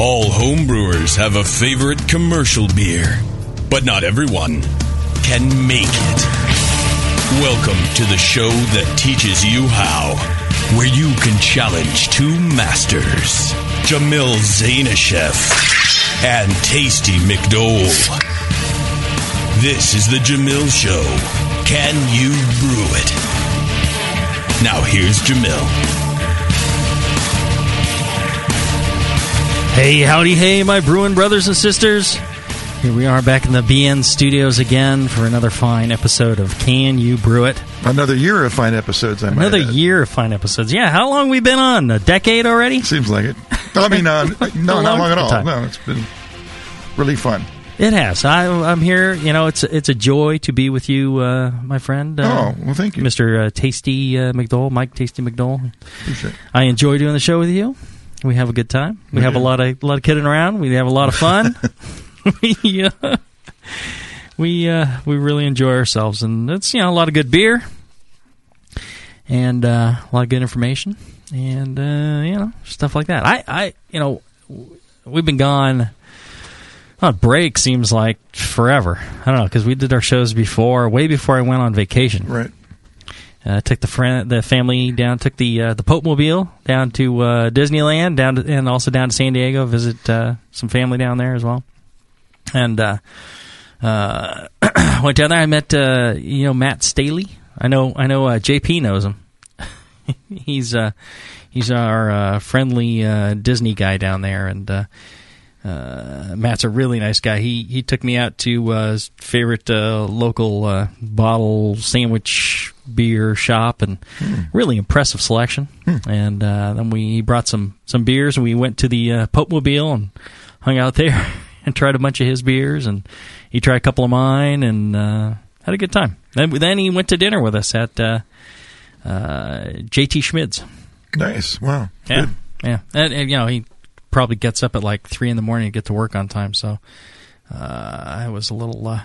All homebrewers have a favorite commercial beer, but not everyone can make it. Welcome to the show that teaches you how, where you can challenge two masters, Jamil Zainasheff and Tasty McDole. This is the Jamil Show. Can you brew it? Now here's Jamil. Hey, howdy, hey, my Bruin brothers and sisters. Here we are back in the BN studios again for another fine episode of Can You Brew It? Another year of fine episodes, I might Another add. year of fine episodes. Yeah, how long we been on? A decade already? Seems like it. I mean, uh, no, not long at all. time. No, it's been really fun. It has. I, I'm here. You know, it's it's a joy to be with you, uh, my friend. Uh, Oh, well, thank you. Mr. Uh, Tasty uh, McDole, Mike Tasty McDole. Appreciate it. I enjoy doing the show with you. We have a good time. We have a lot of a lot of kidding around. We have a lot of fun. we uh, we uh, we really enjoy ourselves, and it's you know a lot of good beer and uh, a lot of good information, and uh, you know stuff like that. I I you know we've been gone. On break seems like forever. I don't know because we did our shows before, way before I went on vacation. Right. Uh, took the friend, the family down, took the uh, the Pope Mobile down to uh, Disneyland, down to, and also down to San Diego, visit uh, some family down there as well. And uh, uh, went down there. I met you know Matt Staley. I know I know JP knows him. he's he's our friendly Disney guy down there, and Matt's a really nice guy. He he took me out to his favorite local bottle sandwich beer shop, and really impressive selection. And uh, then we he brought some some beers, and we went to the uh, Pope Mobile and hung out there and tried a bunch of his beers, and he tried a couple of mine, and uh, had a good time. Then then he went to dinner with us at uh, uh, JT Schmid's. Nice. Wow. Yeah, Good. yeah, and, and, you know he probably gets up at like three in the morning to get to work on time. So uh, I was a little uh,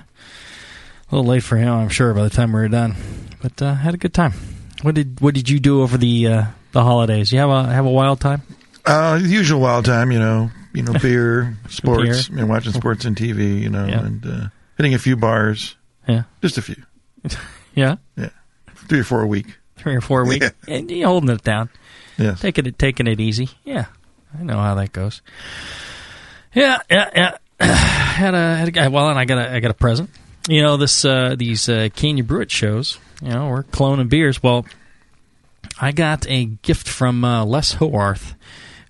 a little late for him, I'm sure, by the time we were done. But uh, had a good time. What did what did you do over the uh, the holidays? You have a have a wild time? Uh, the usual wild time, you know, you know, beer, sports, Beer. you know, watching sports and TV, you know, Yeah. and uh, hitting a few bars, Yeah, just a few, yeah, yeah, three or four a week. three or four a weeks, and you holding it down, Yes. taking it taking it easy. Yeah, I know how that goes. Yeah, yeah, yeah. had a had a guy. Well, and I got a I got a present. You know this uh, these uh, Can You Brew It shows. You know we're cloning beers. Well, I got a gift from uh, Les Howarth,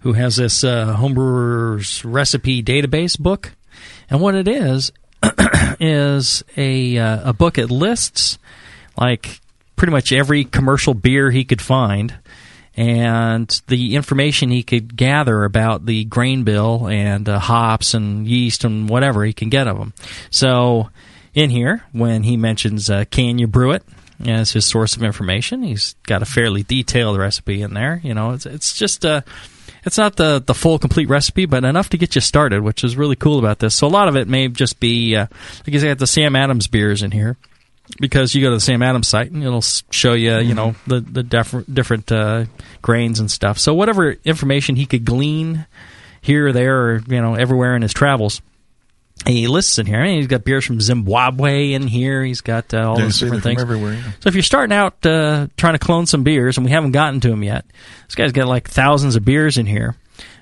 who has this uh, homebrewers recipe database book, and what it is is a uh, a book. It lists like pretty much every commercial beer he could find and the information he could gather about the grain bill and uh, hops and yeast and whatever he can get of them. So, in here, when he mentions uh, "Can you brew it?" as his source of information, he's got a fairly detailed recipe in there. You know, it's it's just uh, it's not the the full complete recipe, but enough to get you started, which is really cool about this. So a lot of it may just be uh, like I got the Sam Adams beers in here because you go to the Sam Adams site and it'll show you, you know, the the def- different uh, grains and stuff. So whatever information he could glean here, or there, or you know, everywhere in his travels, he lists in here. He's got beers from Zimbabwe in here. He's got uh, all Yeah, they're different from things. everywhere. yeah. So if you're starting out uh, trying to clone some beers, and we haven't gotten to them yet, this guy's got like thousands of beers in here.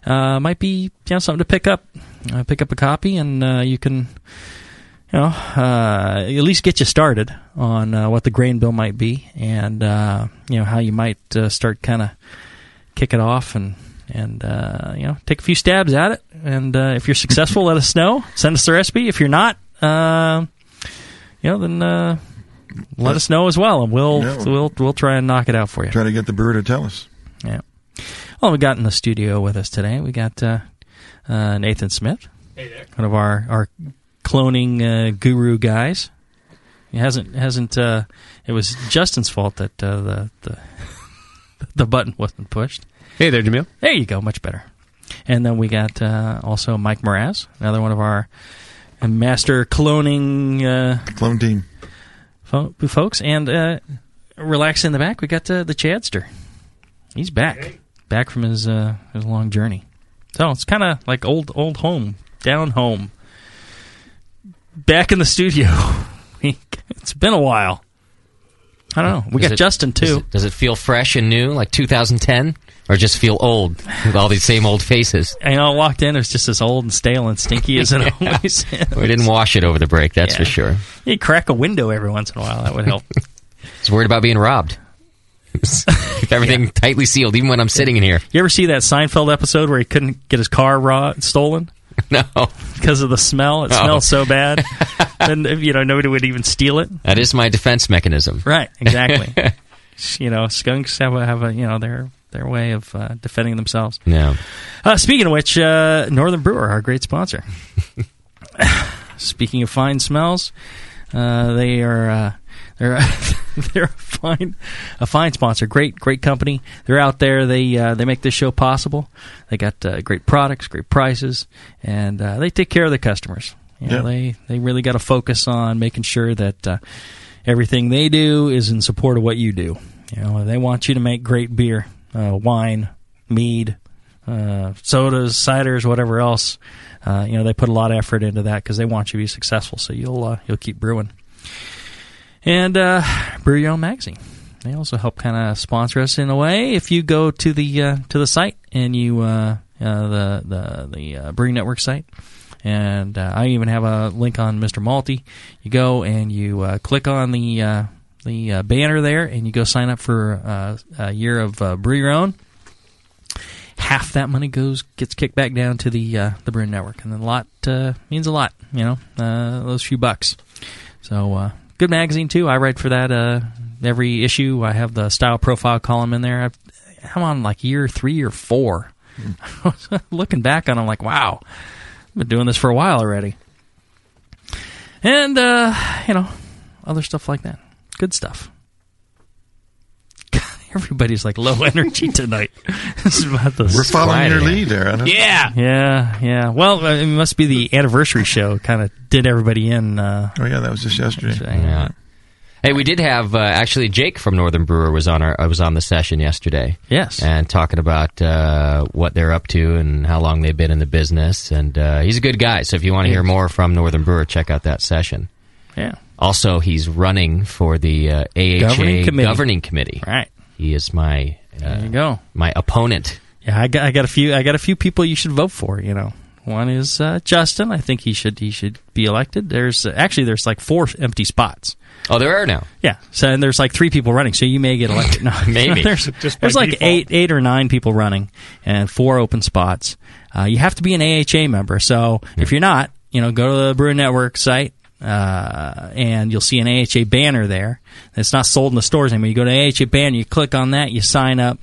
Uh, might be you know something to pick up. Uh, pick up a copy, and uh, you can you know uh, at least get you started on uh, what the grain bill might be, and uh, you know how you might uh, start kind of kick it off and. And uh, you know, take a few stabs at it, and uh, if you're successful, let us know. Send us the recipe. If you're not, uh, you know, then uh, let us know as well, and we'll Yeah. we'll we'll try and knock it out for you. Try to get the brewer to tell us. Yeah. Well, we got in the studio with us today. We got uh, uh, Nathan Smith. one of our our cloning uh, guru guys. He hasn't hasn't. Uh, it was Justin's fault that uh, the the the button wasn't pushed. Hey there, Jamil. There you go, much better. And then we got uh, also Mike Mraz, another one of our master cloning uh, Clone team. fo- folks. And uh, relax in the back, we got uh, the Chadster. He's back, back from his uh, his long journey. So it's kind of like old old home, down home, back in the studio. it's been a while. I don't know. We Does got it- Justin Does too. it, does it feel fresh and new, like 2010, or just feel old with all these same old faces? Know. I walked in. It was just as old and stale and stinky as it always is. We didn't wash it over the break, that's Yeah. for sure. You crack a window every once in a while. That would help. I was worried about being robbed. Everything tightly sealed, even when I'm sitting in here. you ever see that Seinfeld episode where he couldn't get his car raw, stolen No, because of the smell? It Oh. smells so bad, and you know nobody would even steal it. that is my defense mechanism. Right? Exactly. you know, skunks have a have a you know their their way of uh, defending themselves. No. Uh, speaking of which, uh, Northern Brewer, our great sponsor. speaking of fine smells, uh, they are uh, they're they're a fine a fine sponsor. Great great company. They're out there. They uh, they make this show possible. They got uh, great products, great prices, and uh, they take care of the customers. You know, Yeah. They they really got to focus on making sure that uh, everything they do is in support of what you do. You know, they want you to make great beer, uh, wine, mead, uh, sodas, ciders, whatever else. Uh, you know, they put a lot of effort into that because they want you to be successful. So you'll uh, you'll keep brewing. And uh, brew your own magazine. They also help kind of sponsor us in a way. If you go to the uh, to the site and you uh, uh, the the the Brewing Network site, and I even have a link on Mr. Malty. You go and you click on the the uh, banner there, and you go sign up for uh, a year of uh, Brew Your Own. Half that money goes gets kicked back down to the uh, the Brew Network, and a lot uh, means a lot. You know, uh, those few bucks. So uh, good magazine too. I write for that every issue. I have the style profile column in there. I've, I'm on like year three or four. Looking back on, it, I'm like, wow, I've been doing this for a while already. And you know, other stuff like that. Good stuff. Everybody's like low energy tonight. this is about the We're following your lead there. Yeah, yeah, yeah. Well, uh, it must be the anniversary show. Kind of did everybody in. Uh, Oh yeah, that was just yesterday. Yeah. Hey, we did have uh, actually Jake from Northern Brewer was on our uh, was on the session yesterday Yes. and talking about uh, what they're up to and how long they've been in the business. And uh, he's a good guy. So if you want to hear more from Northern Brewer, check out that session. Yeah. Also, he's running for the uh, AHA Governing committee. governing committee. Right. He is my There uh, you go. my opponent. Yeah, I got I got a few I got a few people you should vote for. You know, one is uh, Justin. I think he should he should be elected. There's uh, actually there's like four empty spots. Oh, there are now. Yeah, so and there's like three people running, so you may get elected. No, Maybe. there's Just there's like default. eight eight or nine people running and four open spots. Uh, you have to be an AHA member. So if you're not, you know, go to the Brew Network site. Uh, and you'll see an AHA banner there. It's not sold in the stores anymore. You go to AHA banner, you click on that, you sign up.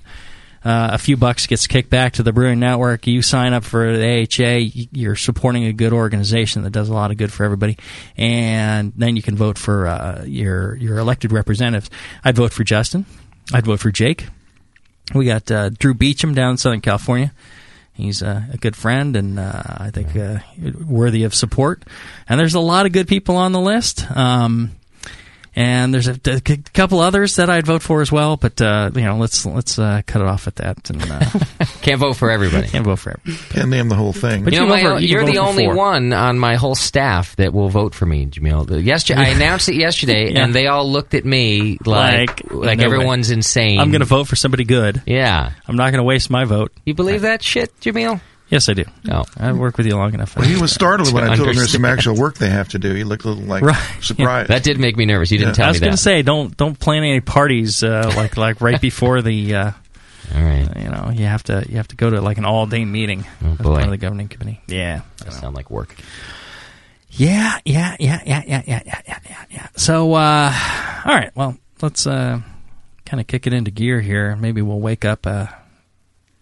Uh, a few bucks gets kicked back to the Brewing Network. You sign up for the AHA. You're supporting a good organization that does a lot of good for everybody, and then you can vote for uh, your your elected representatives. I'd vote for Justin. I'd vote for Jake. We got uh, Drew Beechum down in Southern California. He's uh, a good friend and uh, I think uh, worthy of support. And there's a lot of good people on the list. Um, and there's a couple others that I'd vote for as well, but uh, you know, let's let's uh, cut it off at that and uh, Can't vote for everybody. can't vote for it. Can't name the whole thing. But you know, you can my, vote for- you can you're the only four. one on my whole staff that will vote for me, Jamil. Yesterday, I announced it yesterday, Yeah. and they all looked at me like Like, like, no everyone's insane. I'm going to vote for somebody good. Yeah, I'm not going to waste my vote. you believe that shit, Jamil? Yes, I do. No. I've worked with you long enough. Well, he was startled when I told him there's some actual work they have to do. He looked a little like Right. surprised. That did make me nervous. You didn't Yeah. tell me I was going to say don't don't plan any parties uh, like like right before the uh, all right, you know you have to you have to go to like an all day meeting Oh, boy. of the governing committee. Yeah. that sound like work. Yeah, yeah, yeah, yeah, yeah, yeah, yeah, yeah, yeah, yeah. So, uh, all right. Well, let's uh, kind of kick it into gear here. Maybe we'll wake up uh,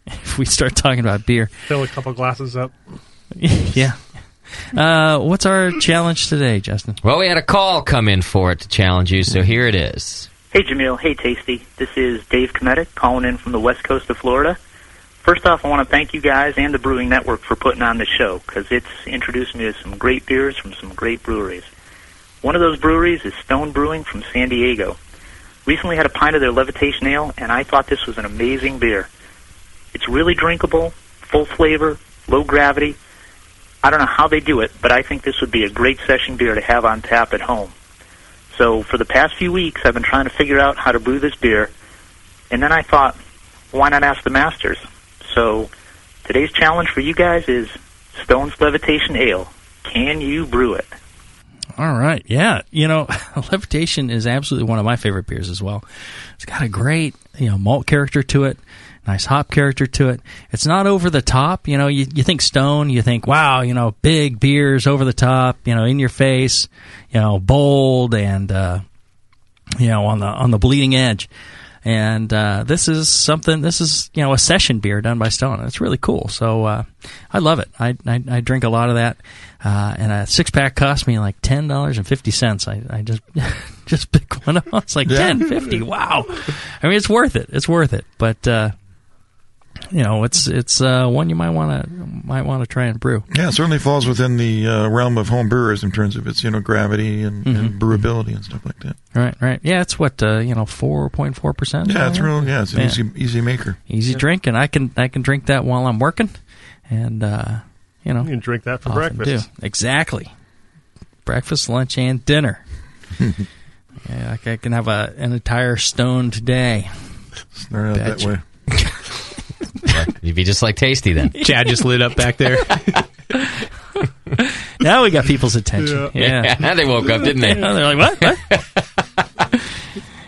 if we start talking about beer. Fill a couple glasses up. yeah. Uh, what's our challenge today, Justin? Well, we had a call come in for it to challenge you, so here it is. Hey, Jamil. Hey, Tasty. This is Dave Kometic calling in from the west coast of Florida. First off, I want to thank you guys and the Brewing Network for putting on this show because it's introduced me to some great beers from some great breweries. One of those breweries is Stone Brewing from San Diego. Recently had a pint of their Levitation Ale, and I thought this was an amazing beer. It's really drinkable, full flavor, low gravity. I don't know how they do it, but I think this would be a great session beer to have on tap at home. So for the past few weeks, I've been trying to figure out how to brew this beer, and then I thought, why not ask the masters? So today's challenge for you guys is Stone's Levitation Ale. Can you brew it? All right. Yeah. You know, Levitation is absolutely one of my favorite beers as well. It's got a great, you know, malt character to it, nice hop character to it. It's not over the top. You know, you, you think Stone, you think, wow, you know, big beers over the top, you know, in your face, you know, bold and, uh, you know, on the, on the bleeding edge. And uh, this is something. This is you know a session beer done by Stone. It's really cool. So uh, I love it. I, I, I drink a lot of that, uh, and a six pack cost me like ten dollars and fifty cents. I, I just just pick one up. It's like Yeah. ten fifty. Wow. I mean, it's worth it. It's worth it. But uh, you know, it's it's uh, one you might want to might want to try and brew. Yeah, it certainly falls within the uh, realm of home brewers in terms of its you know gravity and, and brewability and stuff like that. Right, right. Yeah, it's what uh, you know, four point four percent. Yeah, it's real. Yeah, it's an Yeah. easy easy maker. easy drink, and I can I can drink that while I'm working, and uh, you know, You can drink that for breakfast. do. Exactly, breakfast, lunch, and dinner. yeah, I can have a an entire stone today. Start out that Betcha. Way. You'd be just like Tasty then. Chad just lit up back there. Now we got people's attention. Yeah, Yeah, they woke up, didn't they? Yeah, they're like, what? what?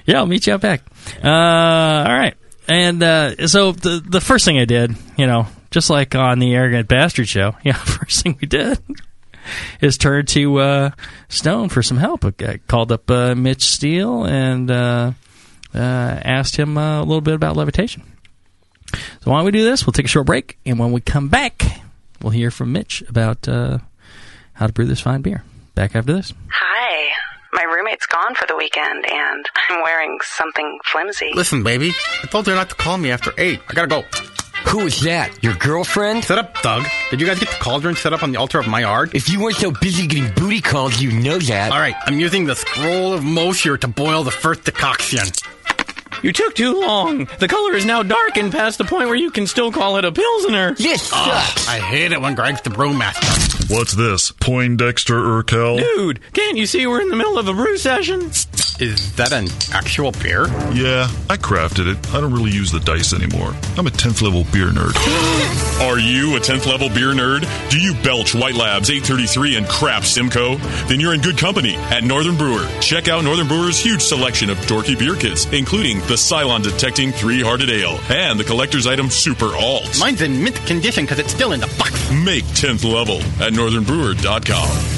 yeah, I'll meet you out back. Uh, all right. And uh, so the the first thing I did, you know, just like on the Arrogant Bastard show, yeah, first thing we did is turn to uh, Stone for some help. I called up uh, Mitch Steele and uh, uh, asked him uh, a little bit about levitation. So why don't we do this? We'll take a short break, and when we come back, we'll hear from Mitch about uh, how to brew this fine beer. Back after this. Hi. My roommate's gone for the weekend, and I'm wearing something flimsy. Listen, baby, I told her not to call me after 8. I gotta go. Who is that? Your girlfriend? Set up, Doug. Did you guys get the cauldron set up on the altar of my art? If you weren't so busy getting booty calls, you know that. All right, I'm using the scroll of Mosher to boil the first decoction. You took too long. The color is now darkened past the point where you can still call it a Pilsner. This sucks. Ah, I hate it when Greg's the brewmaster. What's this? Poindexter Urkel? Dude, can't you see we're in the middle of a brew session? Is that an actual beer? Yeah, I crafted it. I don't really use the dice anymore. I'm a 10th level beer nerd. Are you a 10th level beer nerd? Do you belch White Labs 833 and crap Simcoe? Then you're in good company at Northern Brewer. Check out Northern Brewer's huge selection of dorky beer kits, including the Cylon Detecting Three Hearted Ale and the collector's item Super Alt. Mine's in mint condition because it's still in the box. Make 10th level at northernbrewer.com.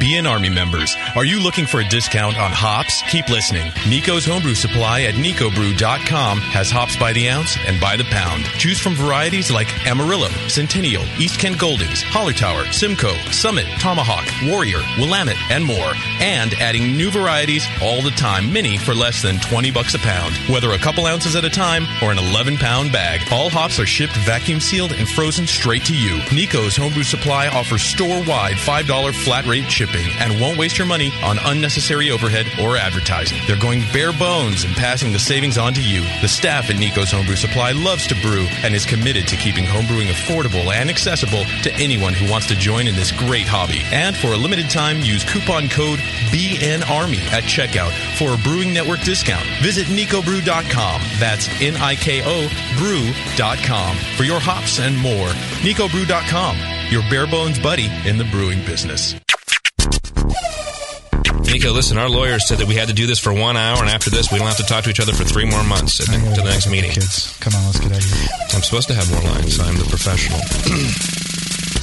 BN Army members, are you looking for a discount on hops? Keep listening. Niko's Homebrew Supply at nikobrew.com has hops by the ounce and by the pound. Choose from varieties like Amarillo, Centennial, East Kent Goldings, Hallertau, Simcoe, Summit, Tomahawk, Warrior, Willamette, and more. And adding new varieties all the time, many for less than 20 bucks a pound. Whether a couple ounces at a time or an 11 pound bag, all hops are shipped vacuum sealed and frozen straight to you. Niko's Homebrew Supply offers store wide $5 flat rate shipping and won't waste your money on unnecessary overhead or advertising. They're going bare bones and passing the savings on to you. The staff at Niko's Homebrew Supply loves to brew and is committed to keeping homebrewing affordable and accessible to anyone who wants to join in this great hobby. And for a limited time, use coupon code BNARMY at checkout for a Brewing Network discount. Visit nikobrew.com. That's N-I-K-O brew.com for your hops and more. nikobrew.com, your bare bones buddy in the brewing business. Nico, listen, our lawyers said that we had to do this for one hour, and after this, we don't have to talk to each other for three more months to the next meeting. Kids, come on, let's get out of here. I'm supposed to have more lines. I'm the professional.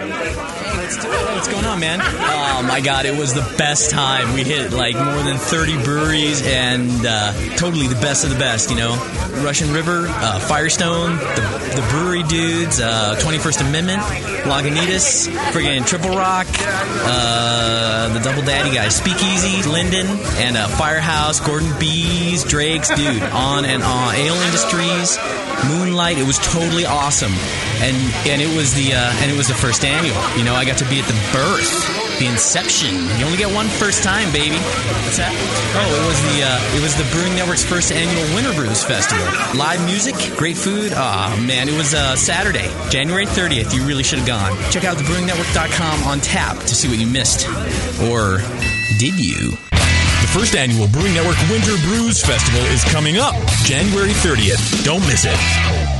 What's going on, man? Oh my god, it was the best time. We hit like more than 30 breweries and uh, totally the best of the best, you know? Russian River, uh, Firestone, the, the brewery dudes, uh, 21st Amendment, Lagunitas, friggin' Triple Rock, uh, the Double Daddy guys, Speakeasy, Linden, and uh, Firehouse, Gordon Biersch, Drake's, dude, on and on. Ale Industries, Moonlight. It was totally awesome, and and it was the uh, and it was the first You know, I got to be at the birth, the inception. You only get one first time, baby. What's that? Oh, it was the uh, it was the Brewing Network's first annual Winter Brews Festival. Live music, great food. Ah, man, it was uh, Saturday, January 30th. You really should have gone. Check out thebrewingnetwork.com on tap to see what you missed, or did you? The first annual Brewing Network Winter Brews Festival is coming up January 30th. Don't miss it.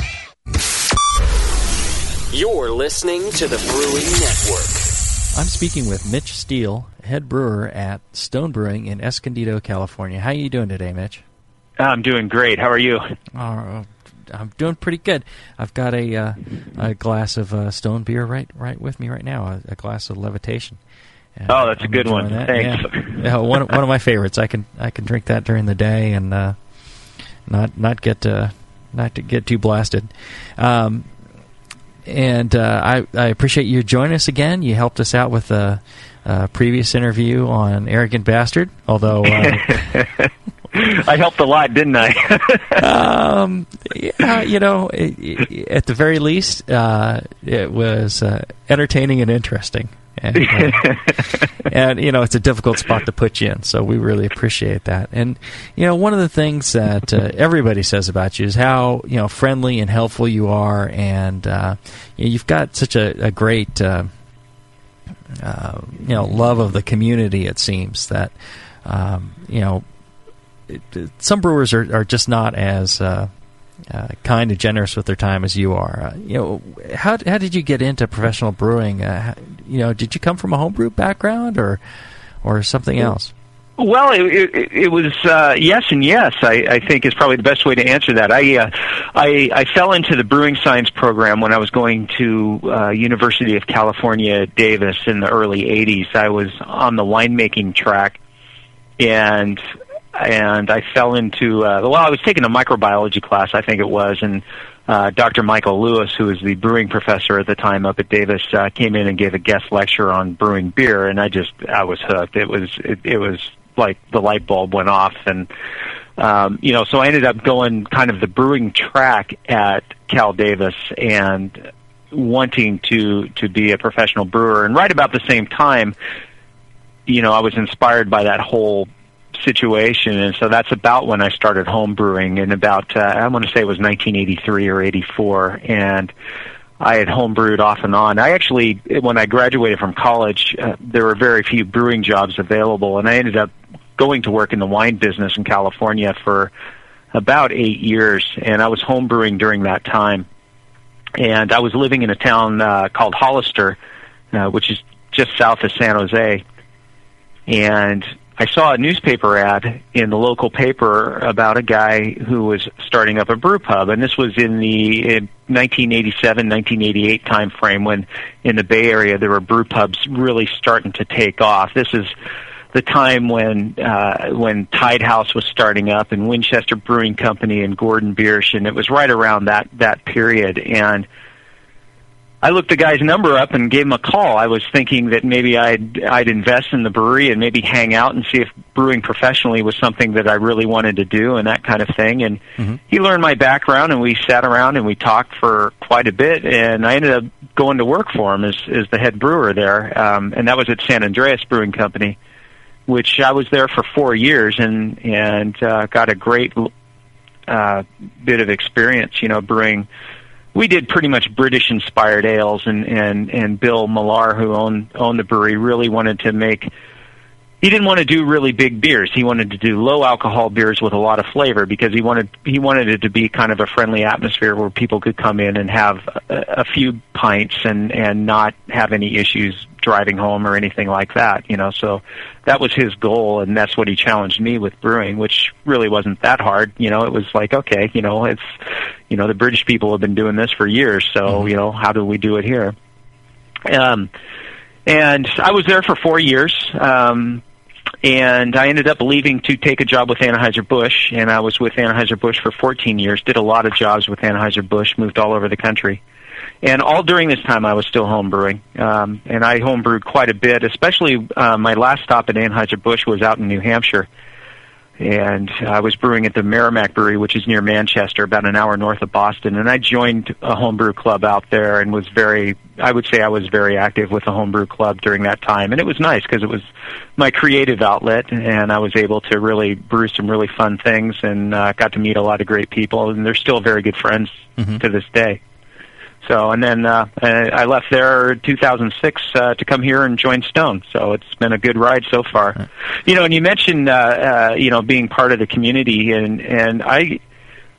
You're listening to the Brewing Network. I'm speaking with Mitch Steele, head brewer at Stone Brewing in Escondido, California. How are you doing today, Mitch? I'm doing great. How are you? Uh, I'm doing pretty good. I've got a uh, a glass of uh, Stone beer right right with me right now. A, a glass of Levitation. And oh, that's a I'm good one. that. Thanks. Yeah. Yeah, one one of my favorites. I can I can drink that during the day and uh, not not get uh, not to get too blasted. Um, and uh, I I appreciate you joining us again. You helped us out with a, a previous interview on arrogant bastard. Although uh, I helped a lot, didn't I? um, yeah, you know, it, it- at the very least, uh, it was uh, entertaining and interesting. And, uh, and you know, it's a difficult spot to put you in, so we really appreciate that. And you know, one of the things that uh, everybody says about you is how you know friendly and helpful you are, and uh, you know, you've got such a, a great. Uh, uh, you know, love of the community. It seems that um, you know it, it- some brewers are, are just not as uh, kind and generous with their time as you are. Uh, you know, how how did you get into professional brewing? Uh, you know, did you come from a homebrew background or or something else? Well, it, it, it was uh, yes and yes. I, I think is probably the best way to answer that. I, uh, I I fell into the brewing science program when I was going to uh, University of California, Davis in the early '80s. I was on the winemaking track, and and I fell into uh, well, I was taking a microbiology class, I think it was, and uh, Dr. Michael Lewis, who was the brewing professor at the time up at Davis, uh, came in and gave a guest lecture on brewing beer, and I just I was hooked. It was it, it was like the light bulb went off, and um, you know, so I ended up going kind of the brewing track at Cal Davis and wanting to to be a professional brewer, and right about the same time, you know, I was inspired by that whole situation, and so that's about when I started home brewing. In about uh, I want to say it was 1983 or 84, and I had home brewed off and on. I actually, when I graduated from college, uh, there were very few brewing jobs available, and I ended up going to work in the wine business in California for about eight years, and I was home brewing during that time. And I was living in a town uh, called Hollister, uh, which is just south of San Jose. And I saw a newspaper ad in the local paper about a guy who was starting up a brew pub, and this was in the in 1987, 1988 time frame when in the Bay Area there were brew pubs really starting to take off. This is the time when uh, when Tied House was starting up and Winchester Brewing Company and Gordon Biersch, and it was right around that that period. And I looked the guy's number up and gave him a call. I was thinking that maybe I'd I'd invest in the brewery and maybe hang out and see if brewing professionally was something that I really wanted to do and that kind of thing. And he learned my background, and we sat around and we talked for quite a bit. And I ended up going to work for him as as the head brewer there, um, and that was at San Andreas Brewing Company, which I was there for four years and and uh, got a great uh, bit of experience, you know, brewing. We did pretty much British inspired ales, and and and Bill Millar, who owned owned the brewery, really wanted to make. He didn't want to do really big beers. He wanted to do low alcohol beers with a lot of flavor because he wanted he wanted it to be kind of a friendly atmosphere where people could come in and have a, a few pints and and not have any issues driving home or anything like that. You know, so that was his goal, and that's what he challenged me with brewing, which really wasn't that hard. You know, it was like, okay, you know, it's, you know, the British people have been doing this for years, so you know, how do we do it here? Um, and I was there for four years. Um, and I ended up leaving to take a job with Anheuser Busch, and I was with Anheuser Busch for 14 years. Did a lot of jobs with Anheuser Busch, moved all over the country, and all during this time I was still home brewing, um, and I home brewed quite a bit. Especially uh, my last stop at Anheuser Busch was out in New Hampshire, and I was brewing at the Merrimack Brewery, which is near Manchester, about an hour north of Boston. And I joined a homebrew club out there, and was very, I would say, I was very active with the homebrew club during that time. And it was nice because it was my creative outlet, and I was able to really brew some really fun things, and uh, got to meet a lot of great people. And they're still very good friends to this day. So, and then uh, I left there in 2006 uh, to come here and join Stone. So it's been a good ride so far. You know, and you mentioned uh, uh, you know being part of the community, and and I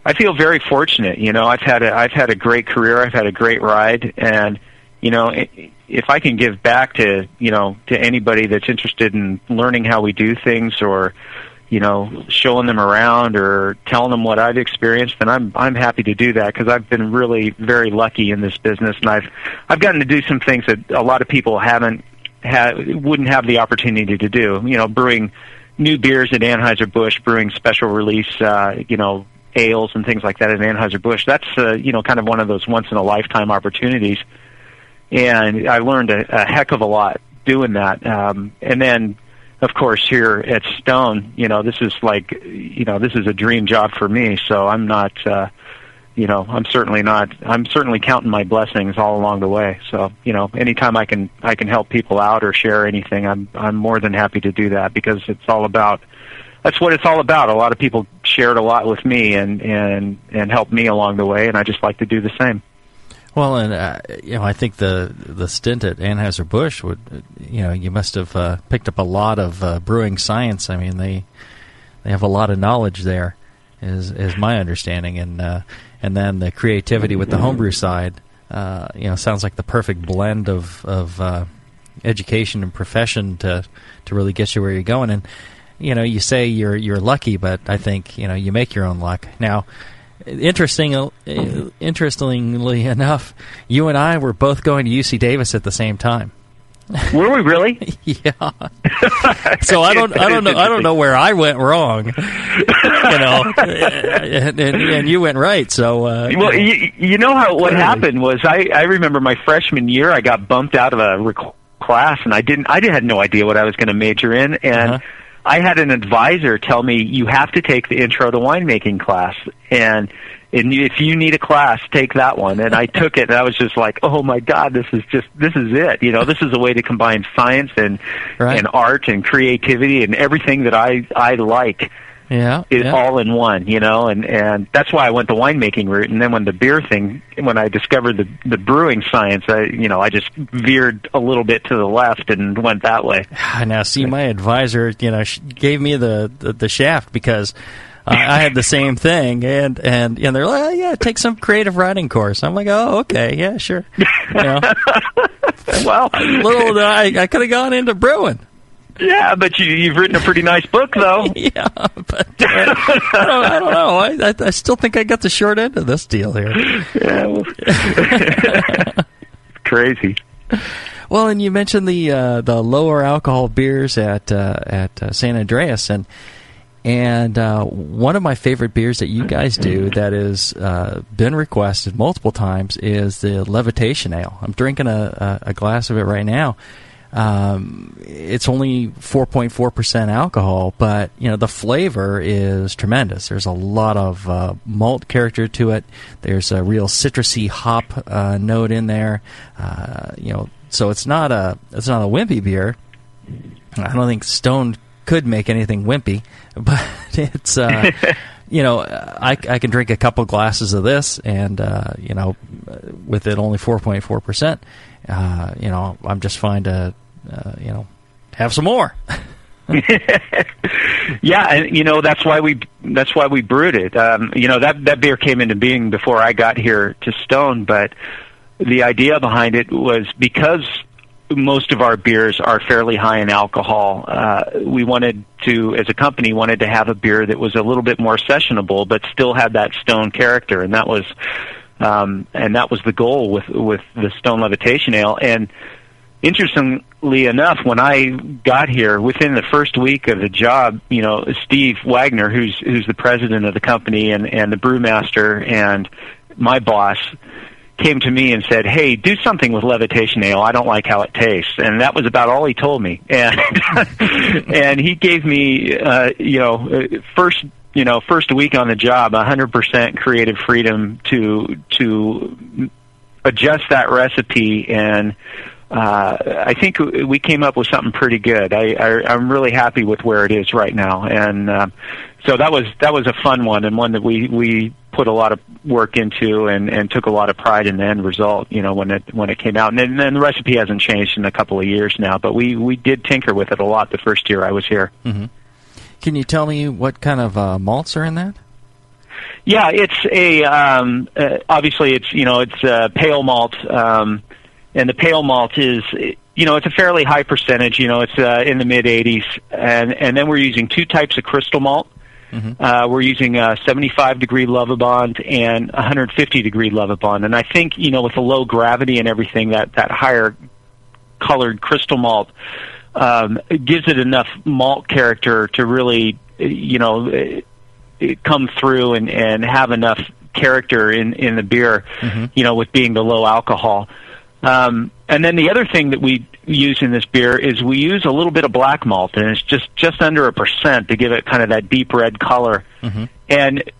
I feel very fortunate. You know, I've had a I've had a great career. I've had a great ride, and you know, i- if I can give back to you know to anybody that's interested in learning how we do things or you know, showing them around or telling them what I've experienced, then I'm I'm happy to do that because I've been really very lucky in this business, and I've I've gotten to do some things that a lot of people haven't had wouldn't have the opportunity to do. You know, brewing new beers at Anheuser Busch, brewing special release, uh, you know, ales and things like that at Anheuser Busch. That's uh, you know kind of one of those once in a lifetime opportunities, and I learned a, a heck of a lot doing that. Um, and then of course here at Stone, you know, this is like, you know, this is a dream job for me. So I'm not, uh, you know, I'm certainly not. I'm certainly counting my blessings all along the way. So you know, anytime I can, I can help people out or share anything, I'm, I'm more than happy to do that because it's all about. That's what it's all about. A lot of people shared a lot with me and and and helped me along the way, and I just like to do the same. Well, and uh, you know, I think the the stint at Anheuser Busch would, you know, you must have uh, picked up a lot of uh, brewing science. I mean, they they have a lot of knowledge there, is is my understanding, and uh, and then the creativity with the homebrew side. Uh, you know, sounds like the perfect blend of of uh, education and profession to to really get you where you're going. And you know, you say you're you're lucky, but I think you know you make your own luck. Now, interesting, uh, interestingly enough, you and I were both going to UC Davis at the same time. Were we really? yeah. so I don't, I don't know, I don't know where I went wrong. you know, and, and, and you went right. So uh, well, you you know how what Clearly. happened was I I remember my freshman year I got bumped out of a rec- class and I didn't I had no idea what I was going to major in and Uh-huh. I had an advisor tell me you have to take the intro to winemaking class and and if you need a class take that one. And I took it and I was just like oh my god this is just this is it. You know this is a way to combine science and and art and creativity and everything that I I like yeah, is yeah. all in one, you know, and and that's why I went the winemaking route. And then when the beer thing, when I discovered the the brewing science, I you know I just veered a little bit to the left and went that way. now see my advisor you know gave me the the, the shaft because uh, I had the same thing and and and they're like oh, yeah take some creative writing course I'm like oh okay yeah sure you know well little I I could have gone into brewing Yeah, but you you've written a pretty nice book though. yeah, but uh, I, don't, I don't know I, I I still think I got the short end of this deal here yeah well, crazy. Well, and you mentioned the uh, the lower alcohol beers at uh, at uh, San Andreas, and and uh, one of my favorite beers that you guys do that has uh, been requested multiple times is the Levitation Ale. I'm drinking a, a, a glass of it right now. Um, it's only 4.4% alcohol, but you know the flavor is tremendous. There's a lot of uh, malt character to it. There's a real citrusy hop uh, note in there. Uh, you know, so it's not a it's not a wimpy beer. I don't think Stone could make anything wimpy, but it's uh, you know I, I can drink a couple glasses of this, and uh, you know with it only four point four percent, uh, you know I'm just fine to uh, you know have some more. yeah, and you know that's why we that's why we brewed it. Um, you know that that beer came into being before I got here to Stone, but the idea behind it was because most of our beers are fairly high in alcohol. Uh, we wanted to, as a company, wanted to have a beer that was a little bit more sessionable, but still had that Stone character, and that was, um, and that was the goal with with the Stone Levitation Ale. And interestingly enough, when I got here, within the first week of the job, you know, Steve Wagner, who's who's the president of the company and and the brewmaster and my boss came to me and said, "Hey, do something with levitation ale. I don't like how it tastes." And that was about all he told me. And and he gave me, uh, you know, first you know first week on the job, 100% creative freedom to to adjust that recipe and. Uh, I think we came up with something pretty good. I, I, I'm really happy with where it is right now, and uh, so that was that was a fun one and one that we we put a lot of work into and and took a lot of pride in the end result. You know when it when it came out, and then, then the recipe hasn't changed in a couple of years now, but we we did tinker with it a lot the first year I was here. Mm-hmm. Can you tell me what kind of uh, malts are in that? Yeah, it's a um, uh, obviously it's you know it's a pale malt. Um, and the pale malt is you know it's a fairly high percentage you know it's uh, in the mid 80s and and then we're using two types of crystal malt Mm-hmm. uh, we're using a 75 degree Lovibond and 150 degree Lovibond, and I think you know with the low gravity and everything, that that higher colored crystal malt um, it gives it enough malt character to really you know it come through and and have enough character in in the beer, Mm-hmm. you know, with being the low alcohol. Um, and then the other thing that we use in this beer is we use a little bit of black malt, and it's just just under a percent to give it kind of that deep red color. Mm-hmm. And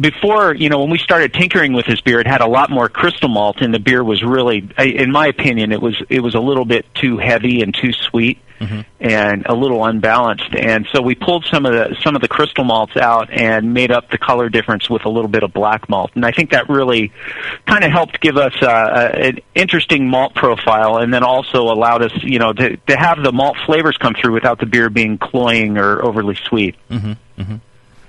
before, you know, when we started tinkering with this beer, it had a lot more crystal malt, and the beer was really, in my opinion, it was it was a little bit too heavy and too sweet, and a little unbalanced. And so we pulled some of the some of the crystal malts out and made up the color difference with a little bit of black malt. And I think that really kind of helped give us uh, an interesting malt profile, and then also allowed us, you know, to to have the malt flavors come through without the beer being cloying or overly sweet. Mm-hmm. Mm-hmm.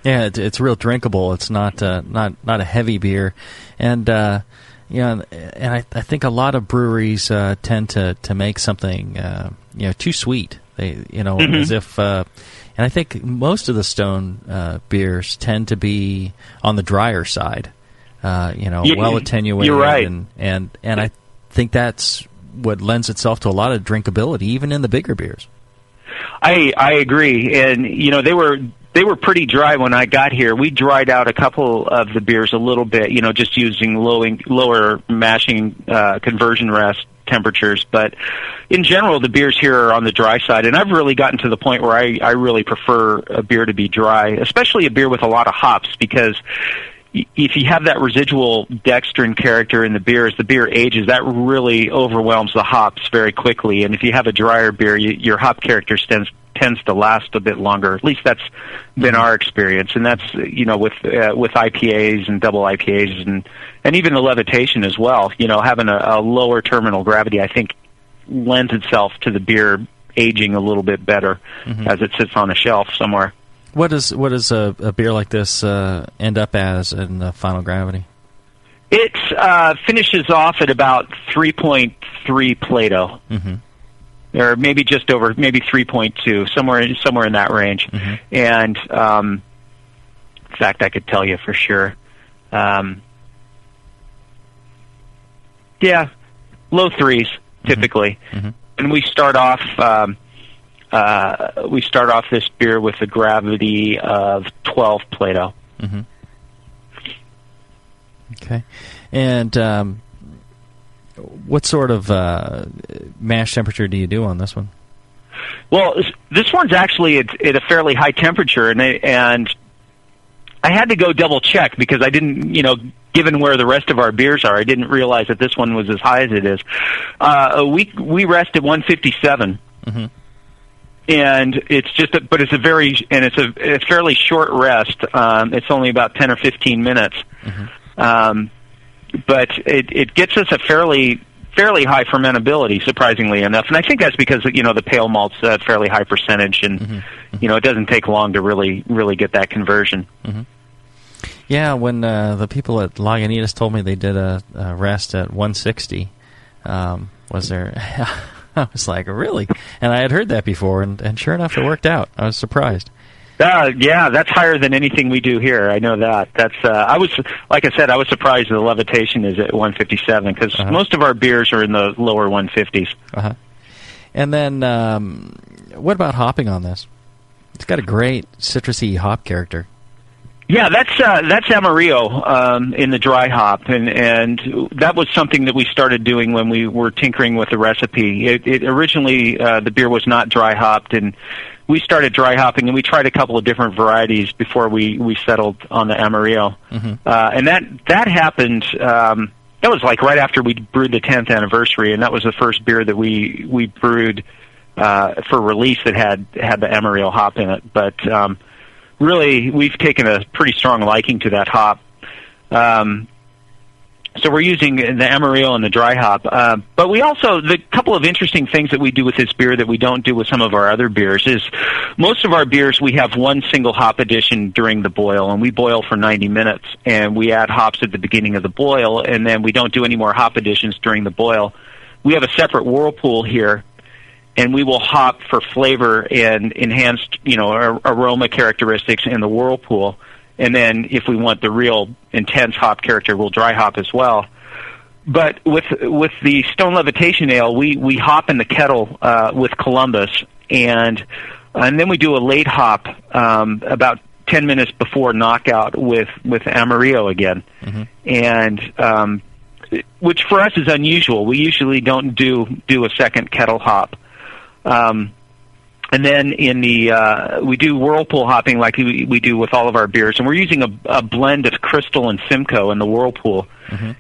Yeah, it, it's real drinkable. It's not uh, not not a heavy beer, and uh, you know, and I, I think a lot of breweries uh, tend to to make something uh, you know too sweet. They you know Mhm. as if. Uh, and I think most of the Stone uh, beers tend to be on the drier side, uh, you know, well attenuated, you're right. and and and I think that's what lends itself to a lot of drinkability, even in the bigger beers. I I agree, and you know they were they were pretty dry when I got here. We dried out a couple of the beers a little bit, you know, just using lowing, lower mashing uh, conversion rest temperatures. But in general, the beers here are on the dry side, and I've really gotten to the point where I I really prefer a beer to be dry, especially a beer with a lot of hops, because if you have that residual dextrin character in the beer as the beer ages, that really overwhelms the hops very quickly. And if you have a drier beer, you, your hop character tends tends to last a bit longer. At least that's been our experience, and that's you know with uh, with IPAs and double IPAs and and even the levitation as well. You know, having a, a lower terminal gravity, I think, lends itself to the beer aging a little bit better Mhm. as it sits on a shelf somewhere. What does what does a, a beer like this uh, end up as in the final gravity? It uh, finishes off at about 3.3 Plato, Mm-hmm. or maybe just over, maybe 3.2, somewhere somewhere in that range. And um, in fact, I could tell you for sure. Um, yeah, low threes typically, and we start off. Um, uh, we start off this beer with a gravity of 12 Plato. Mm-hmm. Okay, and um, what sort of uh, mash temperature do you do on this one? Well, this- one's actually at, at a fairly high temperature, and I, and I had to go double check because I didn't, you know, given where the rest of our beers are, I didn't realize that this one was as high as it is. Uh, we we rest at 157. Mm-hmm. And it's just a, but it's a very and it's a, a fairly short rest. Um it's only about 10 or 15 minutes. Um but it it gets us a fairly fairly high fermentability surprisingly enough. And i think that's because you know the pale malt's a fairly high percentage and you know it doesn't take long to really really get that conversion. Yeah, when uh, the people at Lagunitas told me they did a, a rest at 160, um, was there? I was like, really? And I had heard that before, and, and sure enough, it worked out. I was surprised. Uh, yeah, that's higher than anything we do here. I know that. That's. Uh, I was, like I said, I was surprised the levitation is at 157 because most of our beers are in the lower 150s. Uh-huh. And then, um, what about hopping on this? It's got a great citrusy hop character. Yeah, that's uh, that's Amarillo um, in the dry hop, and and that was something that we started doing when we were tinkering with the recipe. It, it originally uh, the beer was not dry hopped, and we started dry hopping, and we tried a couple of different varieties before we we settled on the Amarillo. Mm-hmm. Uh, and that that happened. Um, that was like right after we brewed the 10th anniversary, and that was the first beer that we we brewed uh, for release that had had the Amarillo hop in it. But um, really, we've taken a pretty strong liking to that hop. Um, so we're using the Amarillo and the dry hop, uh, but we also the couple of interesting things that we do with this beer that we don't do with some of our other beers is most of our beers we have one single hop addition during the boil, and we boil for 90 minutes, and we add hops at the beginning of the boil, and then we don't do any more hop additions during the boil. We have a separate whirlpool here and we will hop for flavor and enhanced, you know, ar- aroma characteristics in the whirlpool. And then if we want the real intense hop character, we'll dry hop as well. But with with the Stone Levitation Ale, we we hop in the kettle uh, with Columbus, and and then we do a late hop um, about ten minutes before knockout with with Amarillo again, and um, which for us is unusual. We usually don't do do a second kettle hop. Um, and then in the uh, we do whirlpool hopping like we, we do with all of our beers, and we're using a, a blend of Crystal and Simcoe in the whirlpool.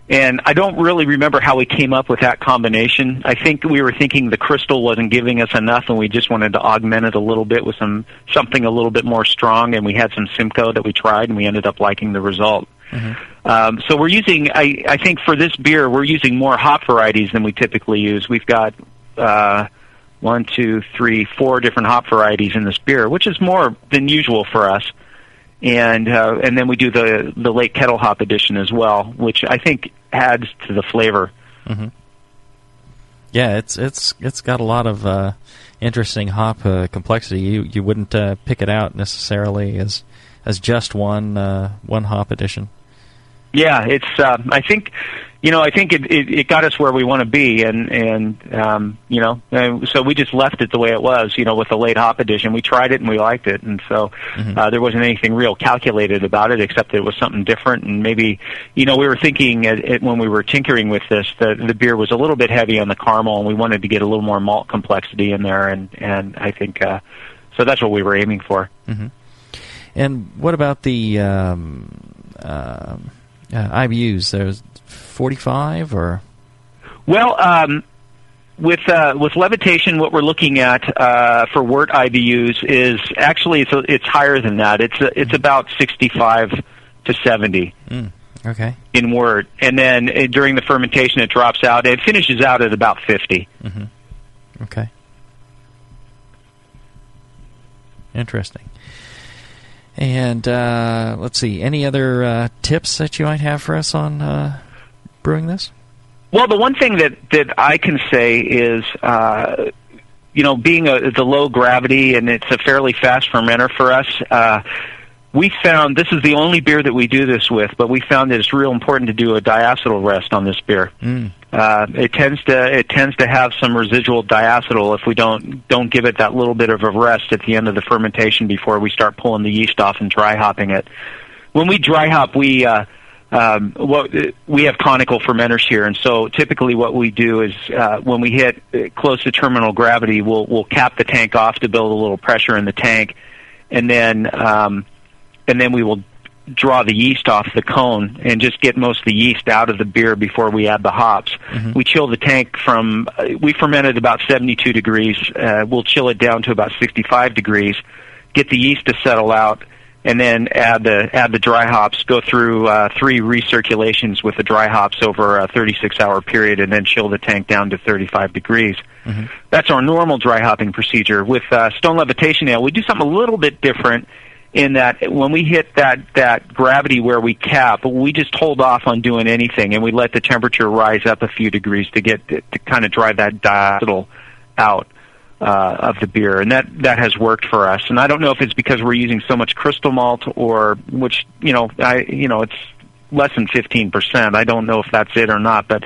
And I don't really remember how we came up with that combination. I think we were thinking the Crystal wasn't giving us enough, and we just wanted to augment it a little bit with some something a little bit more strong. And we had some Simcoe that we tried, and we ended up liking the result. Um, so we're using, I, I think for this beer, we're using more hop varieties than we typically use. We've got uh, one, two, three, four different hop varieties in this beer, which is more than usual for us. And uh, and then we do the the late kettle hop addition as well, which I think adds to the flavor. Mm-hmm. Yeah, it's it's it's got a lot of uh, interesting hop uh, complexity. You you wouldn't uh, pick it out necessarily as as just one uh, one hop addition. Yeah, it's. Uh, I think, you know, I think it, it, it got us where we want to be, and and um, you know, uh, so we just left it the way it was. You know, with the late hop edition, we tried it and we liked it, and so uh, there wasn't anything real calculated about it, except that it was something different, and maybe, you know, we were thinking at, at, when we were tinkering with this that the beer was a little bit heavy on the caramel, and we wanted to get a little more malt complexity in there, and and I think uh, so. That's what we were aiming for. hmm And what about the um, um uh, IBUs? There's 45 or Well, um, with uh, with levitation, what we're looking at uh, for wort IBUs is actually it's it's higher than that. It's uh, it's about sixty five to seventy Mm, okay. in wort, and then uh, during the fermentation, it drops out. It finishes out at about fifty. hmm Okay. Interesting. And uh, let's see, any other uh, tips that you might have for us on uh, brewing this? Well, the one thing that that I can say is, uh, you know, being a, the low gravity and it's a fairly fast fermenter for us. Uh, we found this is the only beer that we do this with, but we found that it's real important to do a diacetyl rest on this beer. Mm. Uh, it tends to it tends to have some residual diacetyl if we don't don't give it that little bit of a rest at the end of the fermentation before we start pulling the yeast off and dry hopping it. When we dry hop, we uh, um, what we have conical fermenters here, and so typically what we do is uh, when we hit uh, close to terminal gravity, we'll we'll cap the tank off to build a little pressure in the tank, and then um, and then we will draw the yeast off the cone and just get most of the yeast out of the beer before we add the hops. We chill the tank from uh, we fermented about 72 degrees. Uh, we'll chill it down to about 65 degrees, get the yeast to settle out, and then add the add the dry hops. Go through uh, three recirculations with the dry hops over a 36 hour period, and then chill the tank down to 35 degrees. That's our normal dry hopping procedure. With uh, Stone Levitation Ale, we do something a little bit different in that when we hit that that gravity where we cap, we just hold off on doing anything, and we let the temperature rise up a few degrees to get to, kind of drive that diacetyl out uh, of the beer, and that that has worked for us. And I don't know if it's because we're using so much crystal malt, or which you know, I you know, it's less than 15%. I don't know if that's it or not, but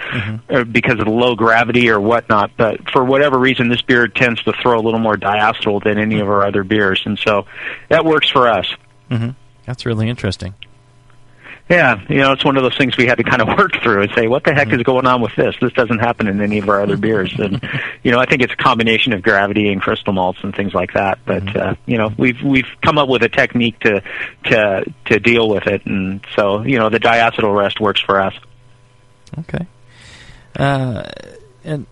uh, because of the low gravity or whatnot. But for whatever reason, this beer tends to throw a little more diacetyl than any of our other beers, and so that works for us. hmm That's really interesting. Yeah, you know, it's one of those things we had to kind of work through and say, what the heck is going on with this? This doesn't happen in any of our other beers. And, you know, I think it's a combination of gravity and crystal malts and things like that. But, uh, you know, we've, we've come up with a technique to, to, to deal with it. And so, you know, the diacetyl rest works for us. Okay. Uh, and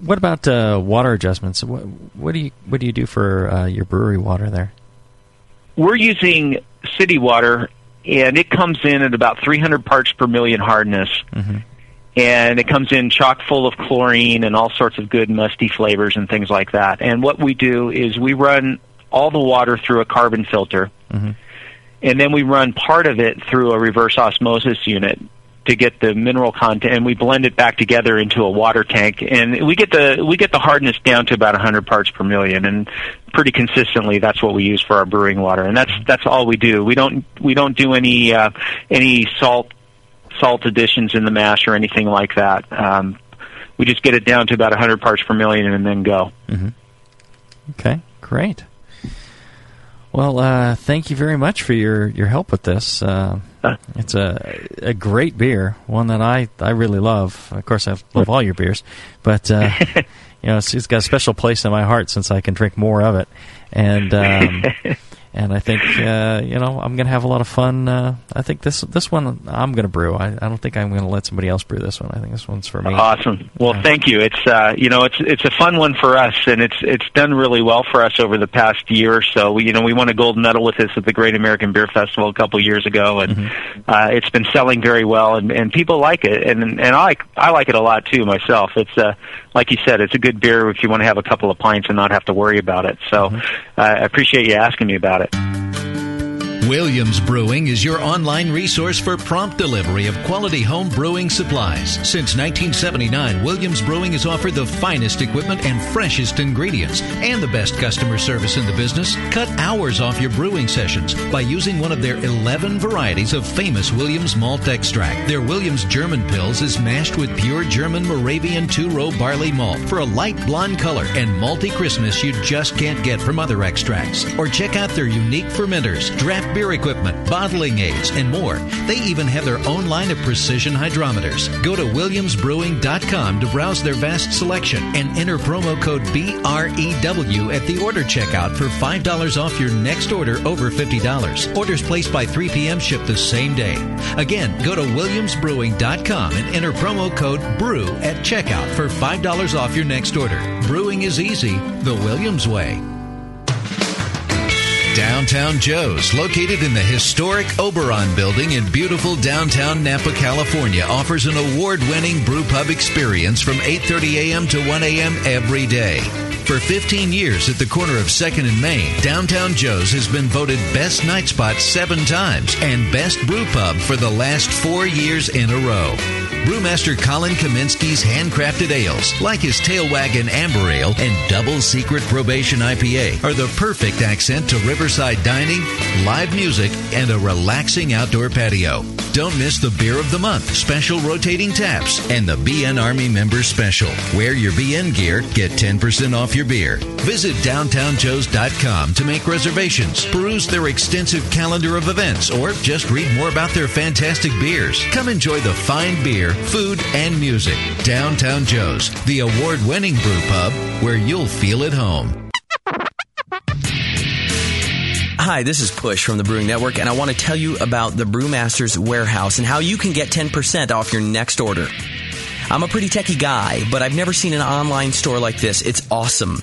what about uh, water adjustments? What, what do you what do you do for uh, your brewery water there? We're using city water and it comes in at about 300 parts per million hardness. Mm-hmm. And it comes in chock full of chlorine and all sorts of good musty flavors and things like that. And what we do is we run all the water through a carbon filter, mm-hmm. and then we run part of it through a reverse osmosis unit to get the mineral content, and we blend it back together into a water tank, and we get the we get the hardness down to about 100 parts per million, and pretty consistently that's what we use for our brewing water, and that's that's all we do. We don't we don't do any uh, any salt salt additions in the mash or anything like that. Um, we just get it down to about 100 parts per million and then go. Mm-hmm. Okay, great. Well, uh, thank you very much for your, your help with this. Uh, it's a a great beer, one that I, I really love. Of course, I love all your beers, but uh, you know it's, it's got a special place in my heart since I can drink more of it, and um, and I think uh, you know I'm going to have a lot of fun. Uh, I think this this one I'm going to brew. I, I don't think I'm going to let somebody else brew this one. I think this one's for me. Awesome. Well, thank you. It's uh, you know it's it's a fun one for us, and it's it's done really well for us over the past year or so. We you know we won a gold medal with this at the Great American Beer Festival a couple years ago, and uh, it's been selling very well, and, and people like it, and and I like I like it a lot too myself. It's uh, like you said, it's a good beer if you want to have a couple of pints and not have to worry about it. So uh, I appreciate you asking me about it about it. Williams Brewing is your online resource for prompt delivery of quality home brewing supplies. Since 1979, Williams Brewing has offered the finest equipment and freshest ingredients and the best customer service in the business. Cut hours off your brewing sessions by using one of their 11 varieties of famous Williams malt extract. Their Williams German Pils is mashed with pure German Moravian two-row barley malt for a light blonde color and malty crispness you just can't get from other extracts. Or check out their unique fermenters, draft beer equipment, bottling aids, and more. They even have their own line of precision hydrometers. Go to williamsbrewing.com to browse their vast selection and enter promo code BREW at the order checkout for $5 off your next order over $50. Orders placed by 3 p.m. ship the same day. Again, go to williamsbrewing.com and enter promo code BREW at checkout for $5 off your next order. Brewing is easy the Williams way. Downtown Joe's, located in the historic Oberon building in beautiful downtown Napa, California, offers an award-winning brew pub experience from 8:30 a.m. to 1 a.m. every day. For 15 years at the corner of 2nd and Main, Downtown Joe's has been voted best night spot 7 times and best brew pub for the last 4 years in a row. Brewmaster Colin Kaminski's handcrafted ales, like his Tail Wagon Amber Ale and Double Secret Probation IPA, are the perfect accent to riverside dining, live music, and a relaxing outdoor patio. Don't miss the Beer of the Month, special rotating taps, and the BN Army Member Special. Wear your BN gear, get 10% off your beer. Visit downtownjoes.com to make reservations, peruse their extensive calendar of events, or just read more about their fantastic beers. Come enjoy the fine beer, food, and music. Downtown Joe's, the award winning brew pub where you'll feel at home. Hi, this is Push from the Brewing Network, and I want to tell you about the Brewmaster's Warehouse and how you can get 10% off your next order. I'm a pretty techie guy, but I've never seen an online store like this. It's awesome.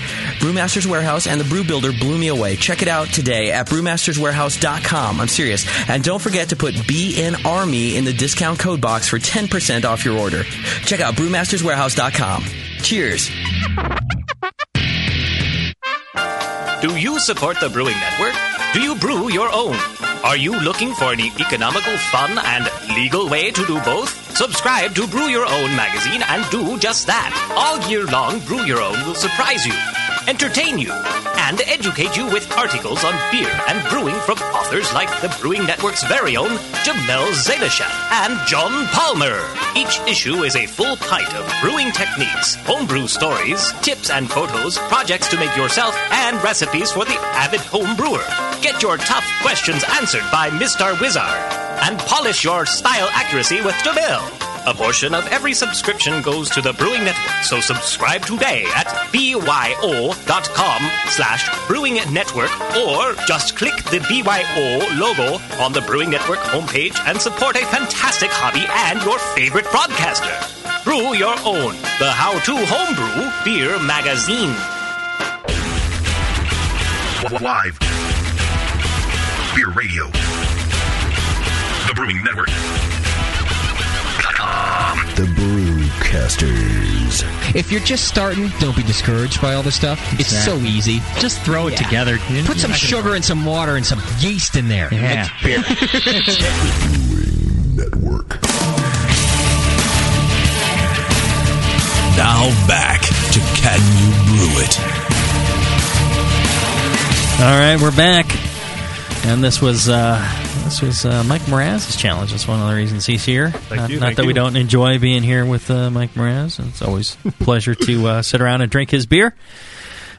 Brewmaster's Warehouse and the Brew Builder blew me away. Check it out today at brewmasterswarehouse.com. I'm serious. And don't forget to put BN Army in the discount code box for 10% off your order. Check out brewmasterswarehouse.com. Cheers. Do you support the Brewing Network? Do you brew your own? Are you looking for an economical, fun, and legal way to do both? Subscribe to Brew Your Own magazine and do just that. All year long, Brew Your Own will surprise you, entertain you, and educate you with articles on beer and brewing from authors like the Brewing Network's very own Jamil Zainasheff and John Palmer. Each issue is a full pint of brewing techniques, homebrew stories, tips and photos, projects to make yourself, and recipes for the avid home brewer. Get your tough questions answered by Mr. Wizard and polish your style accuracy with Jamil. A portion of every subscription goes to the Brewing Network, so subscribe today at byo.com slash brewing network or just click the BYO logo on the Brewing Network homepage and support a fantastic hobby and your favorite broadcaster. Brew your own, the how-to homebrew beer magazine. Live. Beer Radio. The Brewing Network. The Brewcasters. If you're just starting, don't be discouraged by all this stuff. It's so easy. Just throw it together. You're Put some sugar and some water and some yeast in there. Yeah. Make beer. Now back to Can You Brew It? All right, we're back, and this was uh, this was uh, Mike Mraz's challenge. That's one of the reasons he's here. Thank not you, not that we don't enjoy being here with uh, Mike Mraz. It's always a pleasure to uh, sit around and drink his beer.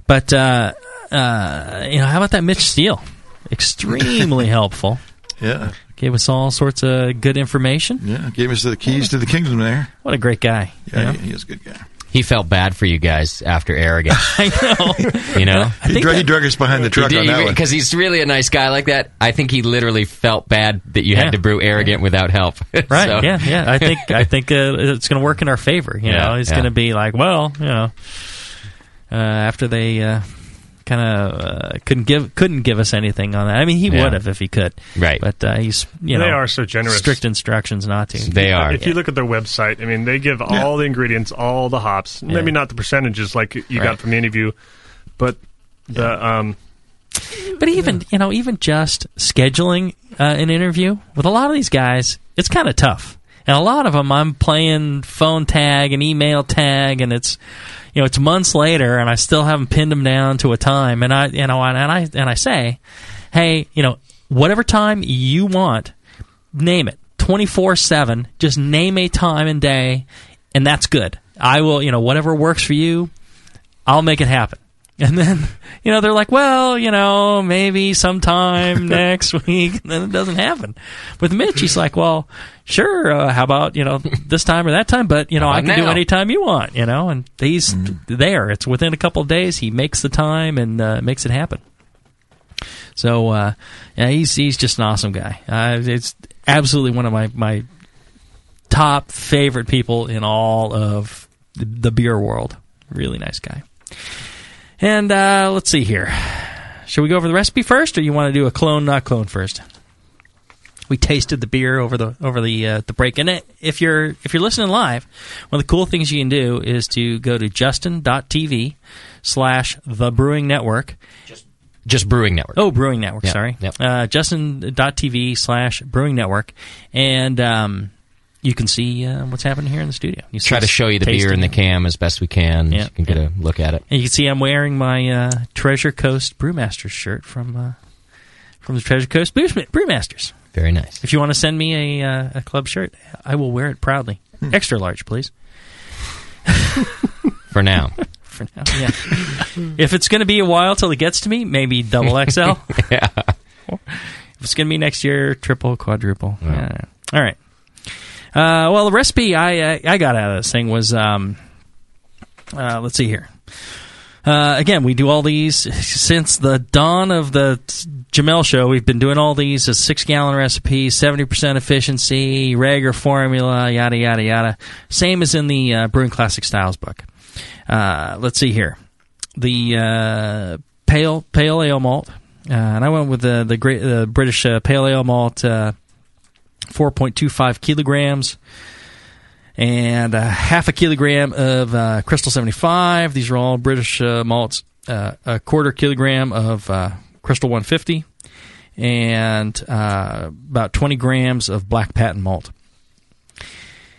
But uh, uh, you know, how about that Mitch Steele? Extremely helpful. Yeah. Gave us all sorts of good information. Yeah, gave us the keys to the kingdom there. What a great guy. Yeah, you know? he is a good guy. He felt bad for you guys after arrogance. I know. You know, He, drug, he drug us behind the truck on that one. because he's really a nice guy like that. I think he literally felt bad that you Yeah. had to brew arrogant without help. Right? So- Yeah, yeah. I think I think uh, it's going to work in our favor. You Yeah, know, he's yeah. going to be like, well, you know, uh, after they uh, kind of uh, couldn't give couldn't give us anything on that. I mean, he Yeah. would have if he could. Right. But uh, he's you know They are so generous. Strict instructions not to. They are if you look at their website, I mean, they give all the ingredients, all the hops. Maybe not the percentages like you Right. got from the interview, but the um, But even you know, even just scheduling uh, an interview with a lot of these guys, it's kind of tough. And a lot of them, I'm playing phone tag and email tag, and it's you know it's months later, and I still haven't pinned them down to a time. And I you know and I and I say, hey, you know, whatever time you want, name it. 24 7 just name a time and day and that's good i will you know whatever works for you i'll make it happen and then you know they're like well you know maybe sometime next week and then it doesn't happen with mitch he's like well sure uh, how about you know this time or that time but you know i can do now? any time you want you know and he's there it's within a couple of days he makes the time and uh, makes it happen so uh, yeah, he's he's just an awesome guy. Uh, it's absolutely one of my my top favorite people in all of the, the beer world. Really nice guy. And uh, let's see here. Should we go over the recipe first, or you want to do a clone, not clone first? We tasted the beer over the over the uh, the break, and it, if you're if you're listening live, one of the cool things you can do is to go to justin.tv slash the Brewing Network. Just Brewing Network. Oh, Brewing Network. Yep, Sorry, yep. uh, justin.tv slash Brewing Network, and um, you can see uh, what's happening here in the studio. You Try to show you the beer in the cam as best we can. Yeah, You can get a look at it. And you can see I'm wearing my uh, Treasure Coast Brewmasters shirt from uh, from the Treasure Coast Brewmasters. Very nice. If you want to send me a uh, a club shirt, I will wear it proudly. Extra large, please. For now. For now, yeah. if it's going to be a while till it gets to me, maybe double XL. yeah. If it's going to be next year, triple, quadruple. Yeah. All right. Uh, well, the recipe I, I I got out of this thing was um, uh, let's see here. Uh, again, we do all these since the dawn of the Jamil show. We've been doing all these as six gallon recipes, seventy percent efficiency, Rager formula, yada yada yada. Same as in the uh, Brewing Classic Styles book. Uh, let's see here. The uh, pale pale ale malt, uh, and I went with the the great uh, British uh, pale ale malt, uh, four point two five kilograms and uh, half a kilogram of uh, Crystal 75. These are all British uh, malts. Uh, a quarter kilogram of uh, Crystal 150, and uh, about 20 grams of Black Patent malt.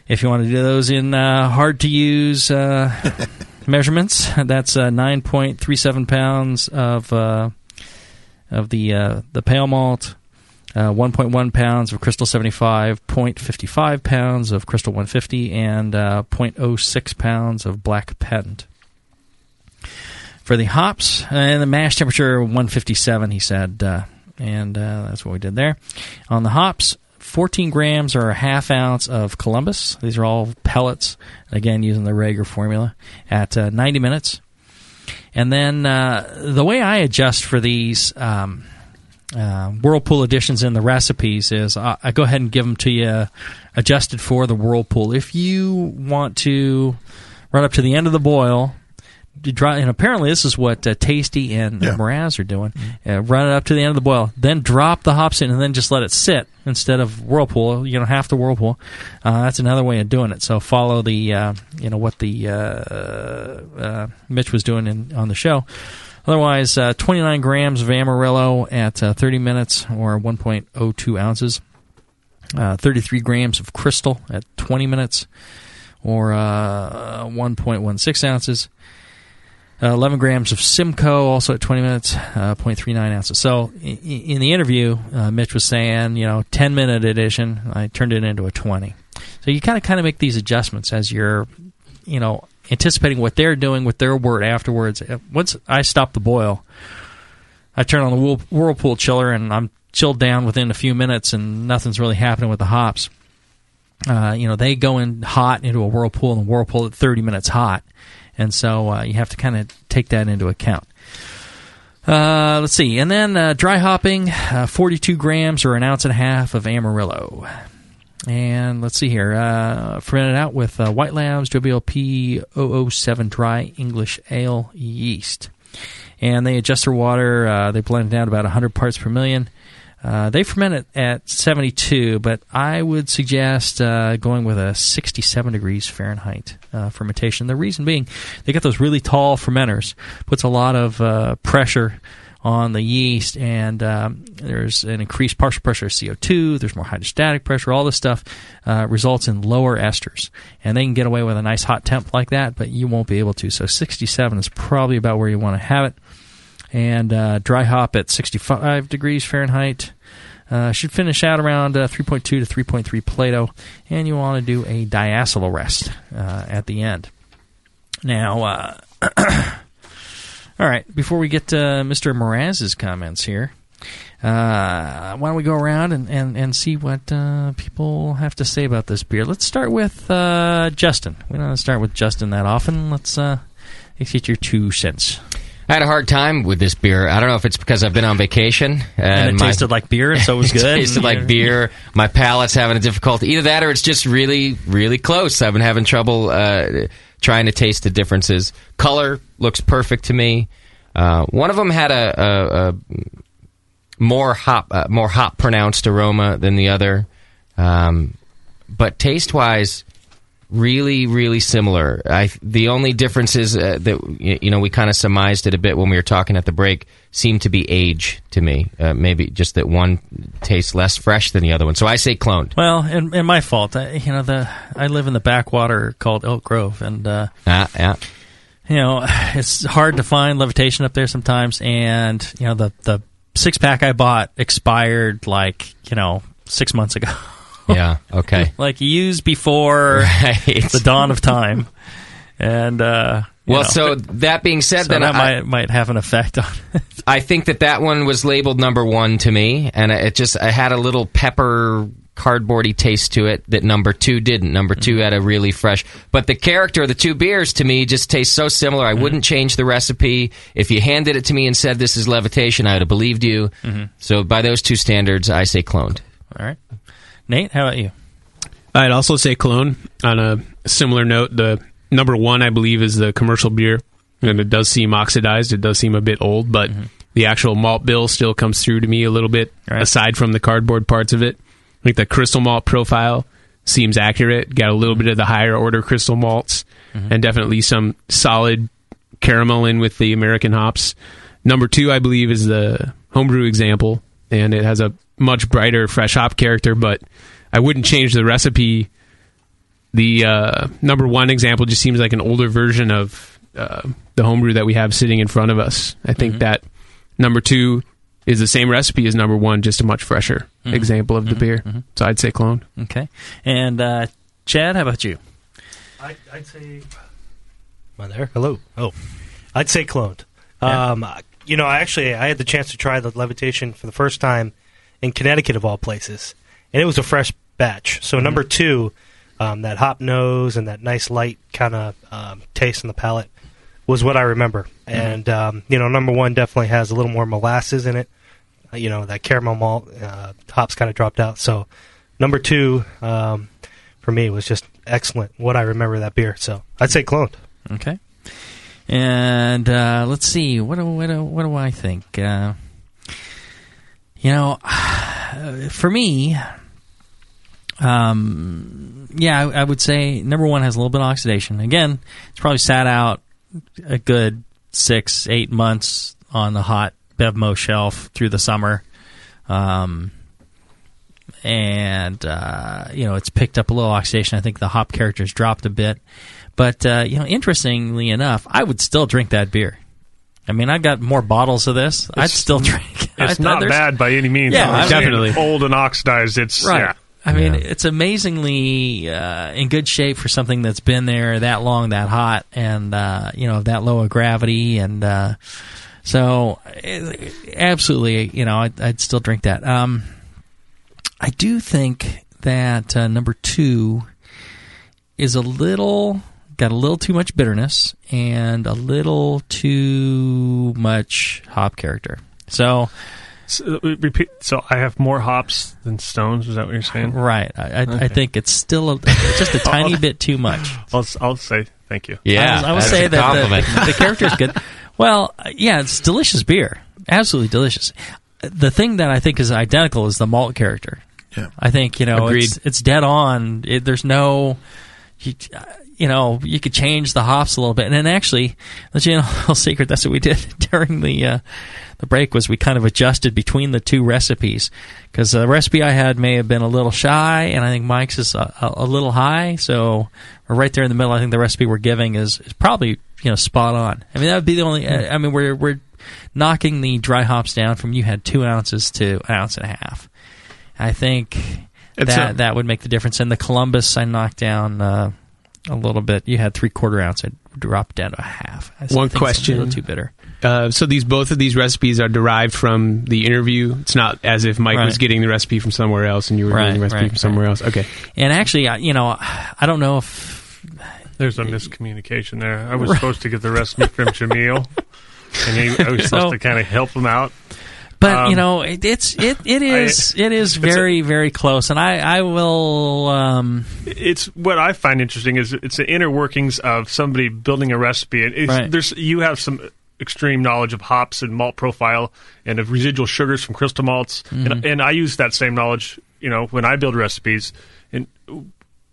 If you want to do those in hard to use measurements, that's uh, 9.37 pounds of of the the pale malt, uh, 1.1 pounds of Crystal 75, 0.55 pounds of Crystal 150, and uh, 0.06 pounds of Black Patent. For the hops, and the mash temperature 157, he said, uh, and uh, that's what we did there. On the hops, 14 grams or a half ounce of Columbus. These are all pellets, again, using the Rager formula, at uh, 90 minutes. And then uh, the way I adjust for these um, uh, Whirlpool editions in the recipes is I, I go ahead and give them to you adjusted for the Whirlpool. If you want to run up to the end of the boil, you dry, and apparently this is what uh, Tasty and uh, Mraz are doing. Uh, run it up to the end of the boil, then drop the hops in, and then just let it sit instead of Whirlpool. You know, half the Whirlpool. Uh, that's another way of doing it. So follow the uh, you know what the uh, uh, Mitch was doing in, on the show. Otherwise, uh, 29 grams of Amarillo at uh, 30 minutes or 1.02 ounces. Uh, 33 grams of Crystal at 20 minutes or uh, 1.16 ounces. Uh, 11 grams of Simcoe, also at 20 minutes, uh, 0.39 ounces. So in, in the interview, uh, Mitch was saying, you know, 10 minute edition. I turned it into a 20. So you kind of kind of make these adjustments as you're, you know, anticipating what they're doing with their wort afterwards. Uh, Once I stop the boil, I turn on the whirlpool chiller and I'm chilled down within a few minutes, and nothing's really happening with the hops. Uh, you know, they go in hot into a whirlpool, and whirlpool at 30 minutes hot, and so uh, you have to kind of take that into account. Uh, let's see, and then uh, dry hopping, uh, 42 grams or an ounce and a half of Amarillo. And let's see here, uh, fermented out with uh, White Labs WLP 007 dry English ale yeast. And they adjust their water, uh, they blend it down to about 100 parts per million. Uh, they ferment it at 72, but I would suggest uh, going with a 67 degrees Fahrenheit uh, fermentation. The reason being, they got those really tall fermenters, puts a lot of uh, pressure on the yeast, and um, there's an increased partial pressure of CO2. There's more hydrostatic pressure. All this stuff uh, results in lower esters, and they can get away with a nice hot temp like that, but you won't be able to. So 67 is probably about where you want to have it and uh, dry hop at 65 degrees Fahrenheit. Uh, should finish out around uh, 3.2 to 3.3 Plato, and you want to do a diacetyl rest uh, at the end. Now, uh, all right, before we get to Mr. Mraz's comments here, uh, why don't we go around and, and, and see what uh, people have to say about this beer? Let's start with uh, Justin. We don't start with Justin that often. Let's uh, let's get your two cents. I had a hard time with this beer. I don't know if it's because I've been on vacation And it my- tasted like beer, so it was good. it tasted like beer. My palate's having a difficulty. Either that, or it's just really, really close. I've been having trouble uh, trying to taste the differences. Color looks perfect to me. Uh, one of them had a, a, a more hop, uh, more hop pronounced aroma than the other, um, but taste wise, really, really similar. I the only difference is uh, that you know we kind of surmised it a bit when we were talking at the break. Seemed to be age to me. Uh, maybe just that one tastes less fresh than the other one. So I say cloned. Well, and, and my fault. I, you know, the I live in the backwater called Elk Grove, and uh, Ah, yeah. you know it's hard to find levitation up there sometimes. And you know the the six pack I bought expired like you know six months ago. Yeah. Okay. like used before the dawn of time. And uh, Well, know. so that being said, So then that I, might might have an effect on. it. I think that that one was labeled number one to me, and it just I had a little pepper cardboardy taste to it that number two didn't. Number two had a really fresh, but the character of the two beers to me just tastes so similar. I wouldn't change the recipe. If you handed it to me and said this is levitation, I would have believed you. Mhm. So by those two standards, I say cloned. All right, Nate, how about you? I'd also say clone. On a similar note, the number one I believe is the commercial beer, and it does seem oxidized. It does seem a bit old, but mm-hmm. the actual malt bill still comes through to me a little bit. Aside from the cardboard parts of it, I think the crystal malt profile seems accurate. Got a little mm-hmm. bit of the higher order crystal malts, mm-hmm. and definitely some solid caramel in with the American hops. Number two, I believe, is the homebrew example, and it has a much brighter fresh hop character, but I wouldn't change the recipe. The uh, number one example just seems like an older version of uh, the homebrew that we have sitting in front of us. I think that number two is the same recipe as number one, just a much fresher Mhm. example of the beer. So I'd say clone. Okay, and uh, Chad, how about you? I, I'd say. Am I there? Hello. Oh, I'd say cloned. Yeah. Um, you know, I actually I had the chance to try the levitation for the first time in Connecticut of all places, and it was a fresh batch. So Mhm. number two, um, that hop nose and that nice light kind of um, taste in the palate was what I remember. And um, you know, number one definitely has a little more molasses in it. Uh, you know, that caramel malt uh, hops kind of dropped out. So number two um, for me was just excellent. What I remember that beer. So I'd say cloned. Okay. And uh, let's see. What do, what do, what do I think? Uh, you know, for me, um, yeah, I, I would say number one has a little bit of oxidation. Again, it's probably sat out a good six, eight months on the hot Bevmo shelf through the summer. Um, and uh, you know it's picked up a little oxidation. I think the hop character's dropped a bit, but uh, you know, interestingly enough, I would still drink that beer. I mean, I got more bottles of this. I'd still drink. It's I- not there's- bad by any means. Yeah, I'm I saying mean- old and oxidized. It's Right. yeah. I mean, it's amazingly uh, in good shape for something that's been there that long, that hot, and uh, you know that low of gravity, and uh, so eh, absolutely, you know, I'd, I'd still drink that. Um, I do think that uh, number two is a little got a little too much bitterness and a little too much hop character. So. So, uh, repeat. So I have more hops than stones. Is that what you're saying? Right. I, I, I think it's still a, just a tiny bit too much. I'll, I'll say thank you. I I will say that the, the character is good. Well, uh, yeah, it's delicious beer. Absolutely delicious. The thing that I think is identical is the malt character. Yeah. I think you know Agreed. it's it's dead on. It, there's no, you, uh, you know, you could change the hops a little bit, and then actually, let you know a little secret. That's what we did during the uh, the break was we kind of adjusted between the two recipes because the recipe I had may have been a little shy, and I think Mike's is a, a, a little high. So we're right there in the middle. I think the recipe we're giving is, is probably you know spot on. I mean that would be the only. I mean we're we're knocking the dry hops down from you had two ounces to an ounce and a half. I think It's that a- that would make the difference. And the Columbus I knocked down uh, a little bit. You had three quarter ounce. I dropped down to a half. I One question. A little too bitter. Uh, so these both of these recipes are derived from the interview. It's not as if Mike was getting the recipe from somewhere else and you were Right, getting the recipe right, from somewhere else. Okay. And actually, I- you know, I don't know if There's a miscommunication there. I was Right. supposed to get the recipe from Jamil. and he, I was supposed So- to kind of help him out. But you Um, know, it, it's it it is it is it's a- very very close, and I I will. Um, it's what I find interesting is it's the inner workings of somebody building a recipe. And it's, Right. there's you have some extreme knowledge of hops and malt profile and of residual sugars from crystal malts, and, Mhm. and I use that same knowledge. You know, when I build recipes, and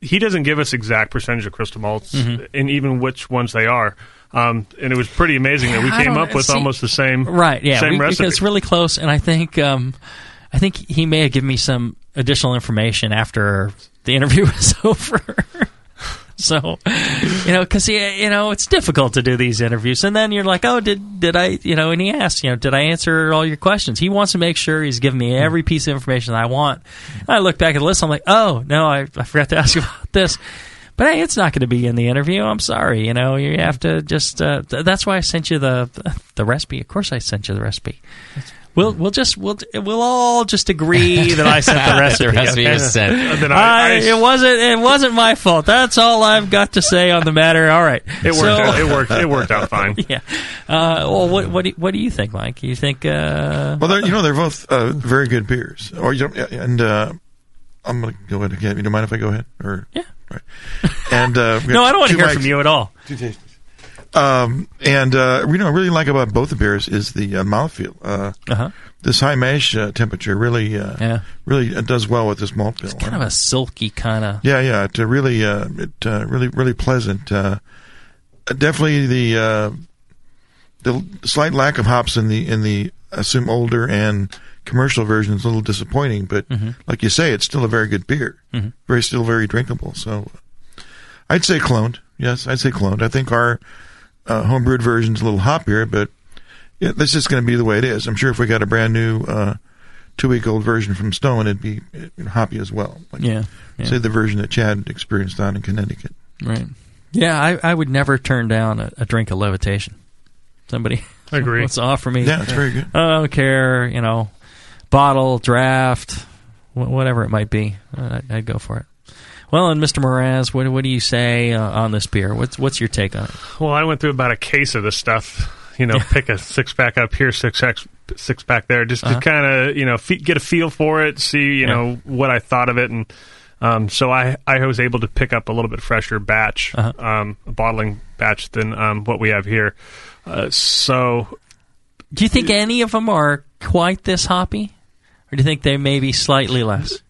he doesn't give us exact percentage of crystal malts, Mhm. and even which ones they are. Um, and it was pretty amazing that we came up with see- almost the same right? Yeah, same we, recipe. it's really close, and I think um, I think he may have given me some additional information after the interview was over. So, you know, because you know it's difficult to do these interviews, and then you're like, oh, did did I, you know? And he asks, you know, did I answer all your questions? He wants to make sure he's giving me every piece of information I want. And I look back at the list, I'm like, oh no, I, I forgot to ask you about this. But hey, it's not going to be in the interview. I'm sorry. You know, you have to just. Uh, th- that's why I sent you the the recipe. Of course, I sent you the recipe. We'll we'll just we'll we'll all just agree that I sent the The recipe. recipe okay? was sent. Then I, I- I- it wasn't it wasn't my fault. That's all I've got to say on the matter. All right, It worked. So- out, it worked. It worked out fine. yeah. Uh, well, what what do, what do you think, Mike? You think? Uh, Well, you know, they're both uh, very good beers. Or you and uh, I'm going to go ahead again. You don't mind if I go ahead? Or yeah. Right. And uh, we no, I don't want to hear mics. from you at all. Two tastings. Um, and uh, you know, I really like about both the beers is the uh, mouthfeel. Uh, uh-huh. This high mash uh, temperature really, uh, Yeah. really uh, does well with this malt bill. It's kind of a silky kind of. Yeah, yeah. It uh, really, uh, it uh, really, really pleasant. Uh, uh, definitely the uh, the slight lack of hops in the in the assume older and commercial version is a little disappointing. But Mhm. like you say, it's still a very good beer. Mhm. Very still very drinkable. So I'd say cloned. Yes, I'd say cloned. I think our uh, homebrewed is a little hoppier, but yeah, that's just going to be the way it is. I'm sure if we got a brand new uh, two week old version from Stone, it'd be uh, hoppy as well. Like, Yeah, yeah. Say the version that Chad experienced down in Connecticut. Right. Yeah, I, I would never turn down a, a drink of levitation. Somebody I agree. wants to offer me. Yeah, it's very good. I don't care, you know, bottle, draft, whatever it might be. I'd, I'd go for it. Well, and Mr. Mraz, what, what do you say uh, on this beer? What's what's your take on it? Well, I went through about a case of this stuff. You know, pick a six pack up here, six pack, six pack there, just Uh-huh. to kind of you know fe- get a feel for it, see you Yeah. know what I thought of it, and um, so I I was able to pick up a little bit fresher batch, Uh-huh. um, a bottling batch than um, what we have here. Uh, so Do you think any of them are quite this hoppy, or do you think they may be slightly less?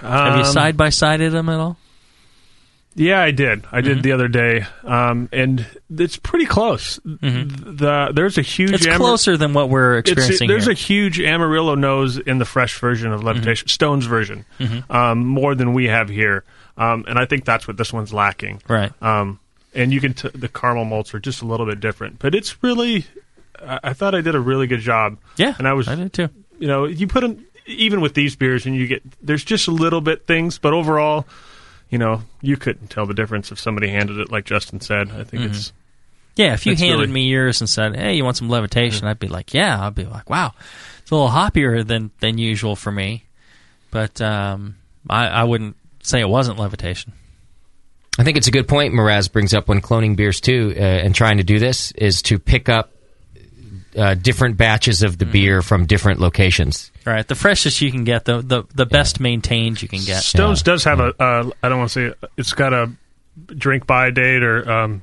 Have you um, side by sided them at all? Yeah, I did. I did Mhm. the other day, um, and it's pretty close. The there's a huge. Mm-hmm. It's Amar- closer than what we're experiencing there's here. a huge Amarillo nose in the fresh version of Levitation, Stone's version, Mhm. um, more than we have here, um, and I think that's what this one's lacking. Right. Um, and you can t- the caramel malts are just a little bit different, but it's really. I, I thought I did a really good job. Yeah, and I was. I did too. You know, you put in even with these beers, and you get there's just a little bit things, but overall, you know, you couldn't tell the difference if somebody handed it like Justin said. I think Mhm. it's Yeah, if you handed really- me yours and said, "Hey, you want some levitation?" I'd be like, "Yeah." I'd be like, "Wow, it's a little hoppier than than usual for me," but um, I, I wouldn't say it wasn't levitation. I think it's a good point Mraz brings up when cloning beers too, uh, and trying to do this is to pick up uh, different batches of the Mm-hmm. beer from different locations. All right, the freshest you can get, the the, the best maintained you can get. Stones does have a. Uh, I don't want to say it's got a drink by date or um,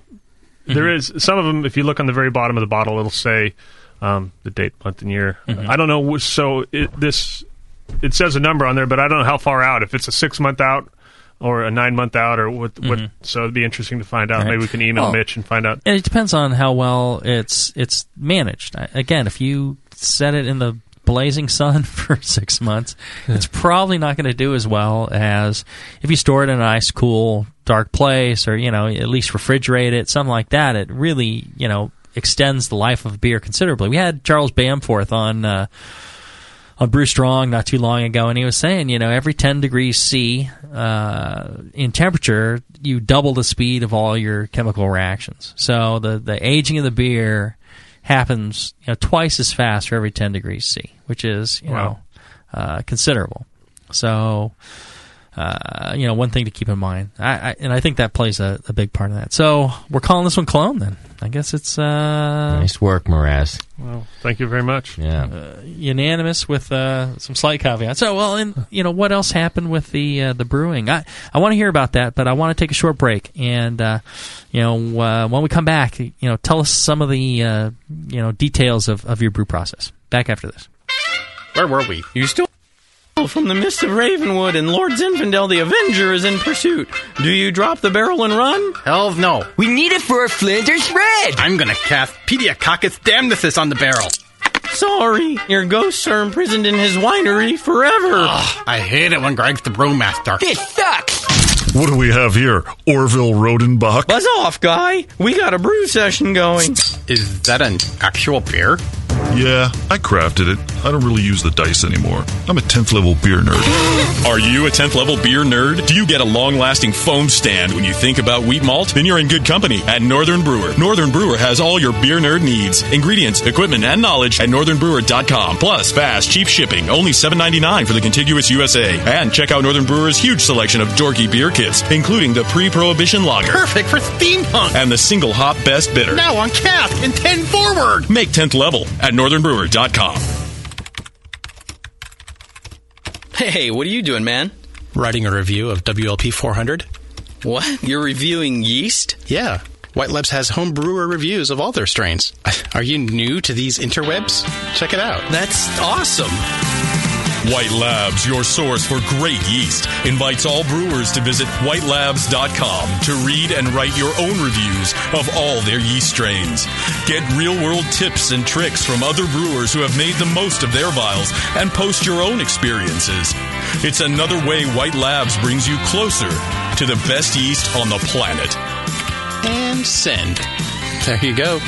there Mhm. is some of them. If you look on the very bottom of the bottle, it'll say um, the date, month, and year. Mhm. I don't know. So it, this it says a number on there, but I don't know how far out. If it's a six month out or a nine month out or what. what Mhm. so it'd be interesting to find out. Right. Maybe we can email Well, Mitch and find out. And it depends on how well it's it's managed. I- Again, if you set it in the blazing sun for six months, it's probably not going to do as well as if you store it in an ice cool, dark place, or you know at least refrigerate it, something like that. It really you know extends the life of beer considerably. We had Charles Bamforth on. Uh, on Brew Strong not too long ago, and he was saying, you know, every 10 degrees C uh, in temperature, you double the speed of all your chemical reactions. So the, the aging of the beer happens you know, twice as fast for every 10 degrees C, which is, you Wow. know, uh, considerable. So, uh, you know, one thing to keep in mind. I, I and I think that plays a, a big part of that. So we're calling this one clone. Then I guess it's uh, Nice work, Mraz. Well, thank you very much. Yeah. uh, unanimous with uh, some slight caveats. So, well, and you know what else happened with the uh, the brewing? I I want to hear about that, but I want to take a short break, and uh, you know uh, when we come back, you know, tell us some of the uh, you know details of, of your brew process. Back after this. Where were we? You still from the mist of Ravenwood, and Lord Zinfandel the Avenger is in pursuit. Do you drop the barrel and run? Hell no. We need it for a Flanders Red. I'm gonna cast Pediococcus damnithus on the barrel. Sorry, your ghosts are imprisoned in his winery forever. Ugh, I hate it when Greg's the brewmaster. This sucks. What do we have here? Orville Rodenbach? Buzz off, guy. We got a brew session going. Is that an actual beer? Yeah, I crafted it. I don't really use the dice anymore. I'm a 10th level beer nerd. Are you a 10th level beer nerd? Do you get a long lasting foam stand when you think about wheat malt? Then you're in good company at Northern Brewer. Northern Brewer has all your beer nerd needs, ingredients, equipment, and knowledge at northernbrewer.com. Plus, fast, cheap shipping, only $7.99 for the contiguous USA. And check out Northern Brewer's huge selection of dorky beer kits, including the pre prohibition lager. Perfect for steampunk. And the single hop best bitter. Now on cask and 10 forward. Make 10th level at northernbrewer.com. Hey, what are you doing, man? Writing a review of WLP 400. What? You're reviewing yeast? Yeah. White Labs has home brewer reviews of all their strains. Are you new to these interwebs? Check it out. That's awesome. White Labs, your source for great yeast, invites all brewers to visit whitelabs.com to read and write your own reviews of all their yeast strains. Get real world tips and tricks from other brewers who have made the most of their vials and post your own experiences. It's another way White Labs brings you closer to the best yeast on the planet. And send. There you go.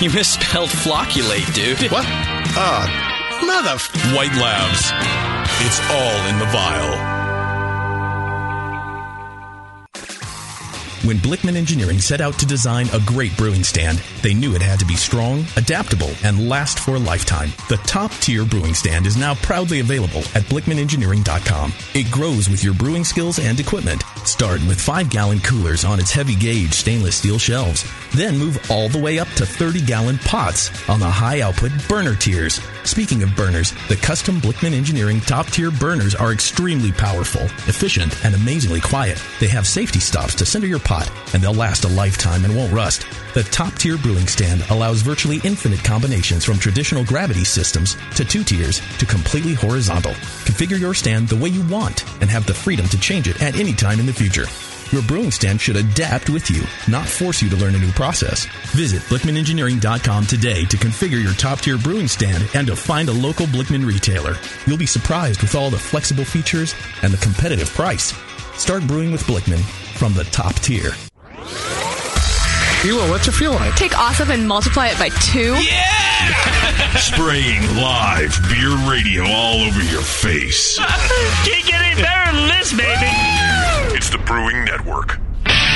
You misspelled flocculate, dude. What? Ah, mother. White Labs. It's all in the vial. When Blickman Engineering set out to design a great brewing stand, they knew it had to be strong, adaptable, and last for a lifetime. The top tier brewing stand is now proudly available at BlickmanEngineering.com. It grows with your brewing skills and equipment. Start with 5 gallon coolers on its heavy gauge stainless steel shelves. Then move all the way up to 30 gallon pots on the high output burner tiers. Speaking of burners, the custom Blickman Engineering top tier burners are extremely powerful, efficient, and amazingly quiet. They have safety stops to center your pot, and they'll last a lifetime and won't rust. The top tier brewing stand allows virtually infinite combinations from traditional gravity systems to two tiers to completely horizontal. Configure your stand the way you want and have the freedom to change it at any time in the future. Your brewing stand should adapt with you, not force you to learn a new process. Visit BlickmanEngineering.com today to configure your top tier brewing stand and to find a local Blickman retailer. You'll be surprised with all the flexible features and the competitive price. Start brewing with Blickman from the top tier. Hilo, what's it feel like? Take awesome and multiply it by two. Yeah! Spraying live beer radio all over your face. Can't get any better than this, baby. It's the Brewing Network. And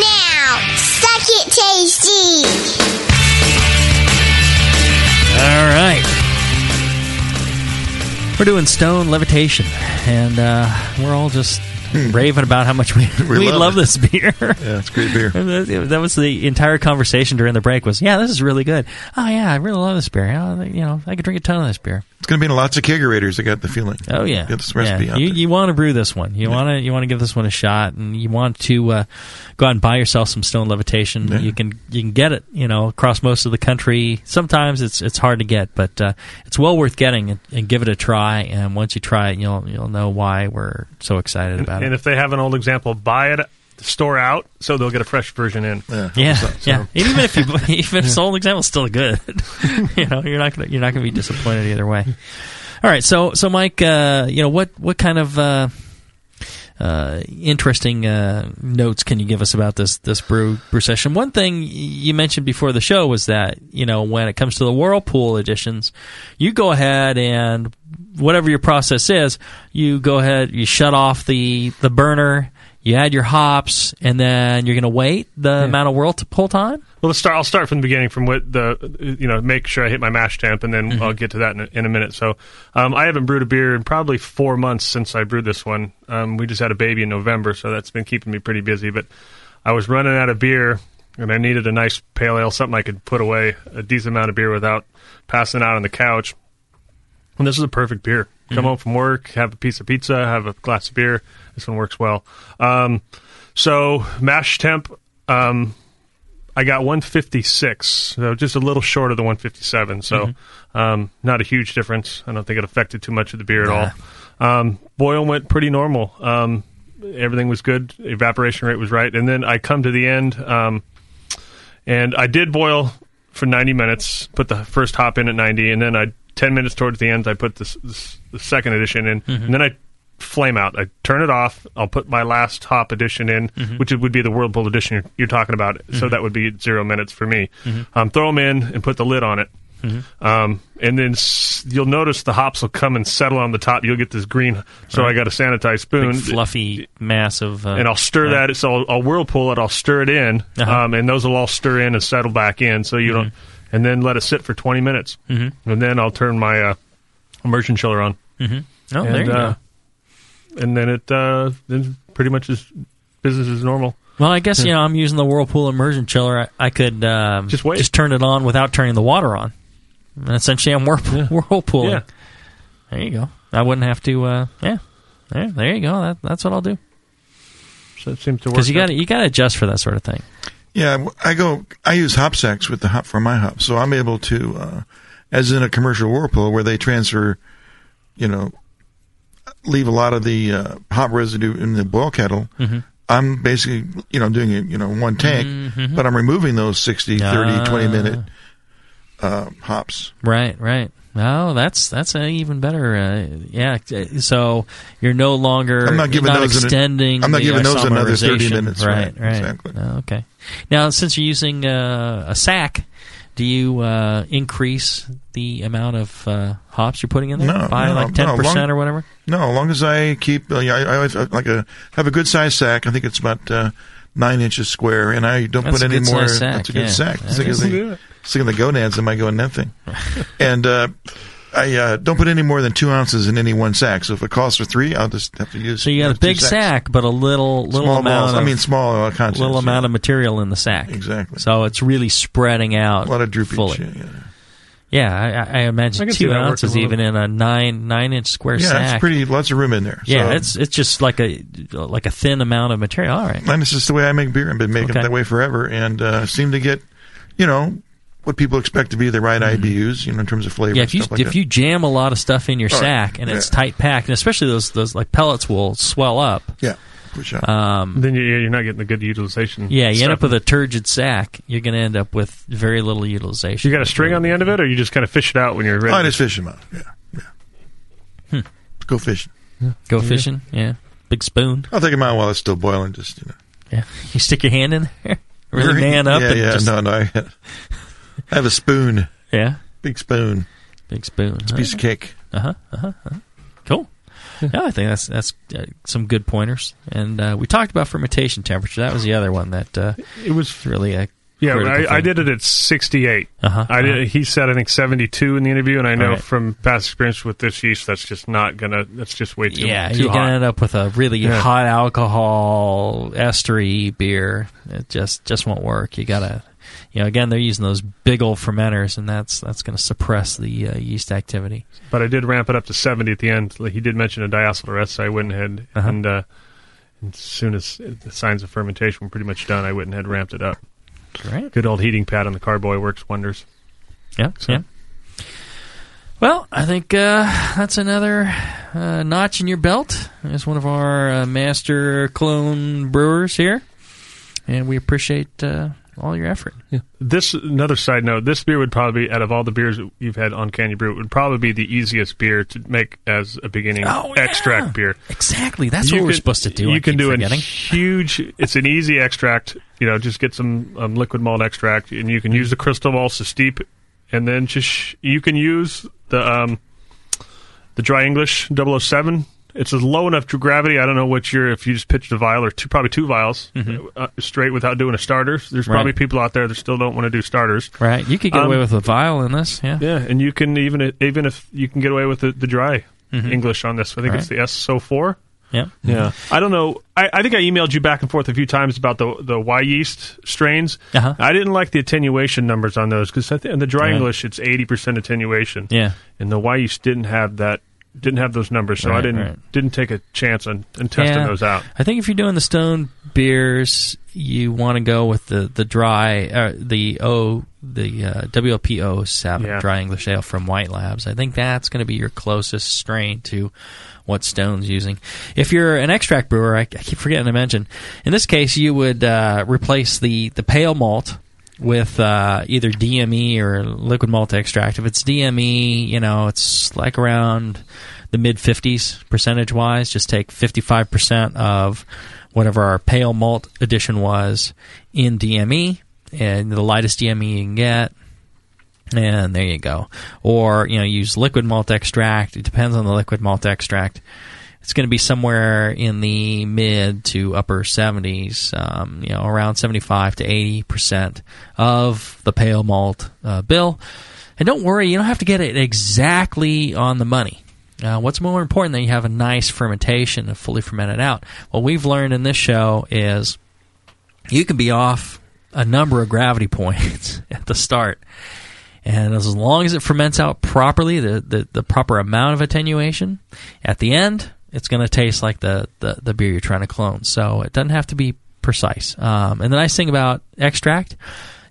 now, suck it tasty. All right. We're doing stone levitation, and uh, we're all just raving about how much we, we, We love, love this beer. Yeah, it's great beer. that that was the entire conversation during the break. Was yeah, this is really good. Oh yeah, I really love this beer. You know, I could drink a ton of this beer. It's going to be in lots of kegerators. I got the feeling. Oh yeah, Get this recipe yeah. You, you want to brew this one. You want to you want to give this one a shot, and you want to uh, go out and buy yourself some stone levitation. You can you can get it, you know, across most of the country. Sometimes it's it's hard to get, but uh, it's well worth getting and, and give it a try. And once you try it, you'll you'll know why we're so excited about And it. And if they have an old example, buy it, store out, so they'll get a fresh version in. Yeah, Yeah, So- yeah. And even if you even if it's old example, it's still good. you know, you're not gonna you're not gonna be disappointed either way. All right, so so Mike, uh, you know what what kind of uh, uh, interesting uh, notes can you give us about this this brew brew session? One thing you mentioned before the show was that you know when it comes to the Whirlpool editions, you go ahead and whatever your process is, you go ahead you shut off the the burner. You add your hops, and then you're going to wait the amount of whirl to pull time. Well, let's start. I'll start from the beginning, from what the you know, make sure I hit my mash temp, and then I'll get to that in a, in a minute. So, um, I haven't brewed a beer in probably four months since I brewed this one. Um, we just had a baby in November, so that's been keeping me pretty busy. But I was running out of beer, and I needed a nice pale ale, something I could put away a decent amount of beer without passing out on the couch. And this is a perfect beer. Come Mhm. home from work, have a piece of pizza, have a glass of beer. This one works well. Um, so mash temp, um, I got 156, so just a little short of the 157. So um, not a huge difference. I don't think it affected too much of the beer at all. Um, boil went pretty normal. Um, everything was good. Evaporation rate was right. And then I come to the end, um, and I did boil for 90 minutes. Put the first hop in at 90, and then I 10 minutes towards the end, I put this, this the second edition in, Mhm. and then I flame out. I turn it off. I'll put my last hop edition in, Mhm. which would be the Whirlpool edition you're, you're talking about. So Mhm. that would be zero minutes for me. Mhm. Um, throw them in and put the lid on it. Mhm. Um, and then s- you'll notice the hops will come and settle on the top. You'll get this green. So Right. I got a sanitized spoon, Big fluffy mass of, uh, and I'll stir that. So I'll, I'll whirlpool it. I'll stir it in, Uh-huh. um, and those will all stir in and settle back in. So you don't, and then let it sit for twenty minutes, Mhm. and then I'll turn my uh, immersion chiller on. Oh, and, there you uh, go. And then it uh, then pretty much is business as normal. Well, I guess you know I'm using the Whirlpool immersion chiller. I, I could um, Just wait. just turn it on without turning the water on. And essentially, I'm whirl- whirlpooling. Yeah. There you go. I wouldn't have to. Uh, yeah. There, there you go. That, that's what I'll do. So it seems to work. Because you got you got to adjust for that sort of thing. Yeah, I go. I use hop sacks with the hop for my hop, so I'm able to, uh, as in a commercial whirlpool where they transfer, you know, leave a lot of the uh, hop residue in the boil kettle. Mhm. I'm basically, you know, doing it, you know, one tank, Mhm. but I'm removing those 60, 30, 20 Ah. minute uh, hops. Right, right. Oh, that's that's an even better. Uh, yeah, so you're no longer. I'm not giving not those an- extending. I'm not giving those another 30 minutes, Right, right, right. exactly. Oh, okay. Now, since you're using uh, a sack, do you uh, increase the amount of uh, hops you're putting in there No, by no, like ten no, percent or whatever? No, as long as I keep, uh, yeah, I, I always uh, like a have a good size sack. I think it's about uh, nine inches square, and I don't That's put any more. sack, that's a good yeah. sack. That Sick of is- the, sick of the gonads, I might go in that thing. and uh, I uh, don't put any more than two ounces in any one sack. So if it calls for three, I'll just have to use. So you got a big sack, but a little little Small amount. balls. Of, I mean, small uh, contents. little yeah. amount of material in the sack. Exactly. So it's really spreading out. A lot of droopage. fully. Yeah, yeah. Yeah, I, I- I imagine I two ounces even in a nine nine inch square Yeah, sack. it's pretty. Lots of room in there. Yeah, So- it's it's just like a like a thin amount of material. All right. And it's just the way I make beer. I've been making Okay. it that way forever, and uh, seem to get, you know, what people expect to be the right IBUs, you know, in terms of flavor. Mm-hmm. Yeah, and if you like if that. you jam a lot of stuff in your sack and it's tight packed, and especially those those like pellets will swell up. Yeah, push out. Um, then you, yeah, you're not getting the good utilization. yeah, you end up with a turgid sack. You're going to end up with very little utilization. You got a string on the end of it, or you just kind of fish it out when you're ready. I just fish them out. Yeah, yeah. Hmm. Go fishing. Go fishing. Yeah, big spoon. I'll take them out while it's still boiling. Just you know, Yeah, you stick your hand in there. Really Really? man up. Yeah, and yeah. just- No, no. I, I have a spoon. Yeah, big spoon. Big spoon. It's a piece of cake. Uh huh. Uh huh. Uh-huh. Cool. Yeah, I think that's that's uh, some good pointers. And uh, we talked about fermentation temperature. That was the other one that uh, it was really a Yeah, I, I did it at 68. Uh-huh, I did. uh-huh. He said I think 72 in the interview, and I know Right. from past experience with this yeast, that's just not gonna. That's just way too. Yeah, too you're hot. gonna end up with a really Yeah. hot alcohol estery beer. It just just won't work. You gotta, you know, again they're using those big old fermenters, and that's that's gonna suppress the uh, yeast activity. But I did ramp it up to 70 at the end. Like, He did mention a diacetyl rest, so I went ahead Uh-huh. and uh, as soon as the signs of fermentation were pretty much done, I went ahead and ramped it up. Great. Good old heating pad on the carboy works wonders. Yeah, So- yeah. Well, I think uh, that's another uh, notch in your belt as one of our uh, master clone brewers here, and we appreciate uh, all your effort. This another side note. This beer would probably, out of all the beers you've had on Can You Brew, it would probably be the easiest beer to make as a beginning Oh, yeah. extract beer. Exactly. That's You what we're supposed to do. You I can do forgetting. a huge. It's an easy extract. You know, just get some um, liquid malt extract, and you can use the crystal malts to steep, and then just sh- you can use the um, the dry English 007 It's a low enough to gravity. I don't know what you're if you just pitched a vial or two, probably two vials uh, straight without doing a starter. There's probably Mm-hmm. Right. people out there that still don't want to do starters. Right. You could get Um, away with a vial in this. Yeah. Yeah, and you can even even if you can get away with the, the dry Mhm. English on this. I think it's the SO4. Yeah. Yeah, I don't know. I, I think I emailed you back and forth a few times about the the Wyeast strains. Uh-huh. I didn't like the attenuation numbers on those because in the dry Right. English it's eighty percent attenuation. Yeah. and the Wyeast didn't have that. Didn't have those numbers, so I didn't right. didn't take a chance on, on testing Yeah. those out. I think if you're doing the stone beers, you want to go with the the dry, uh, the O, the uh, WLPO seven Yeah. dry English ale from White Labs. I think that's going to be your closest strain to what Stone's using. If you're an extract brewer, I, I keep forgetting to mention. In this case, you would uh, replace the the pale malt with uh, either DME or liquid malt extract. If it's DME, you know, it's like around the mid 50s percentage wise. Just take 55% of whatever our pale malt addition was in DME, and the lightest DME you can get. And there you go. Or, you know, use liquid malt extract. It depends on the liquid malt extract. It's going to be somewhere in the mid to upper 70s, um, you know, around 75 to 80 percent of the pale malt uh, bill. And don't worry, you don't have to get it exactly on the money. Uh, what's more important that you have a nice fermentation and fully fermented out? What we've learned in this show is you can be off a number of gravity points at the start. And as long as it ferments out properly, the, the, the proper amount of attenuation, at the end, it's going to taste like the, the, the beer you're trying to clone. So it doesn't have to be precise. Um, and the nice thing about extract,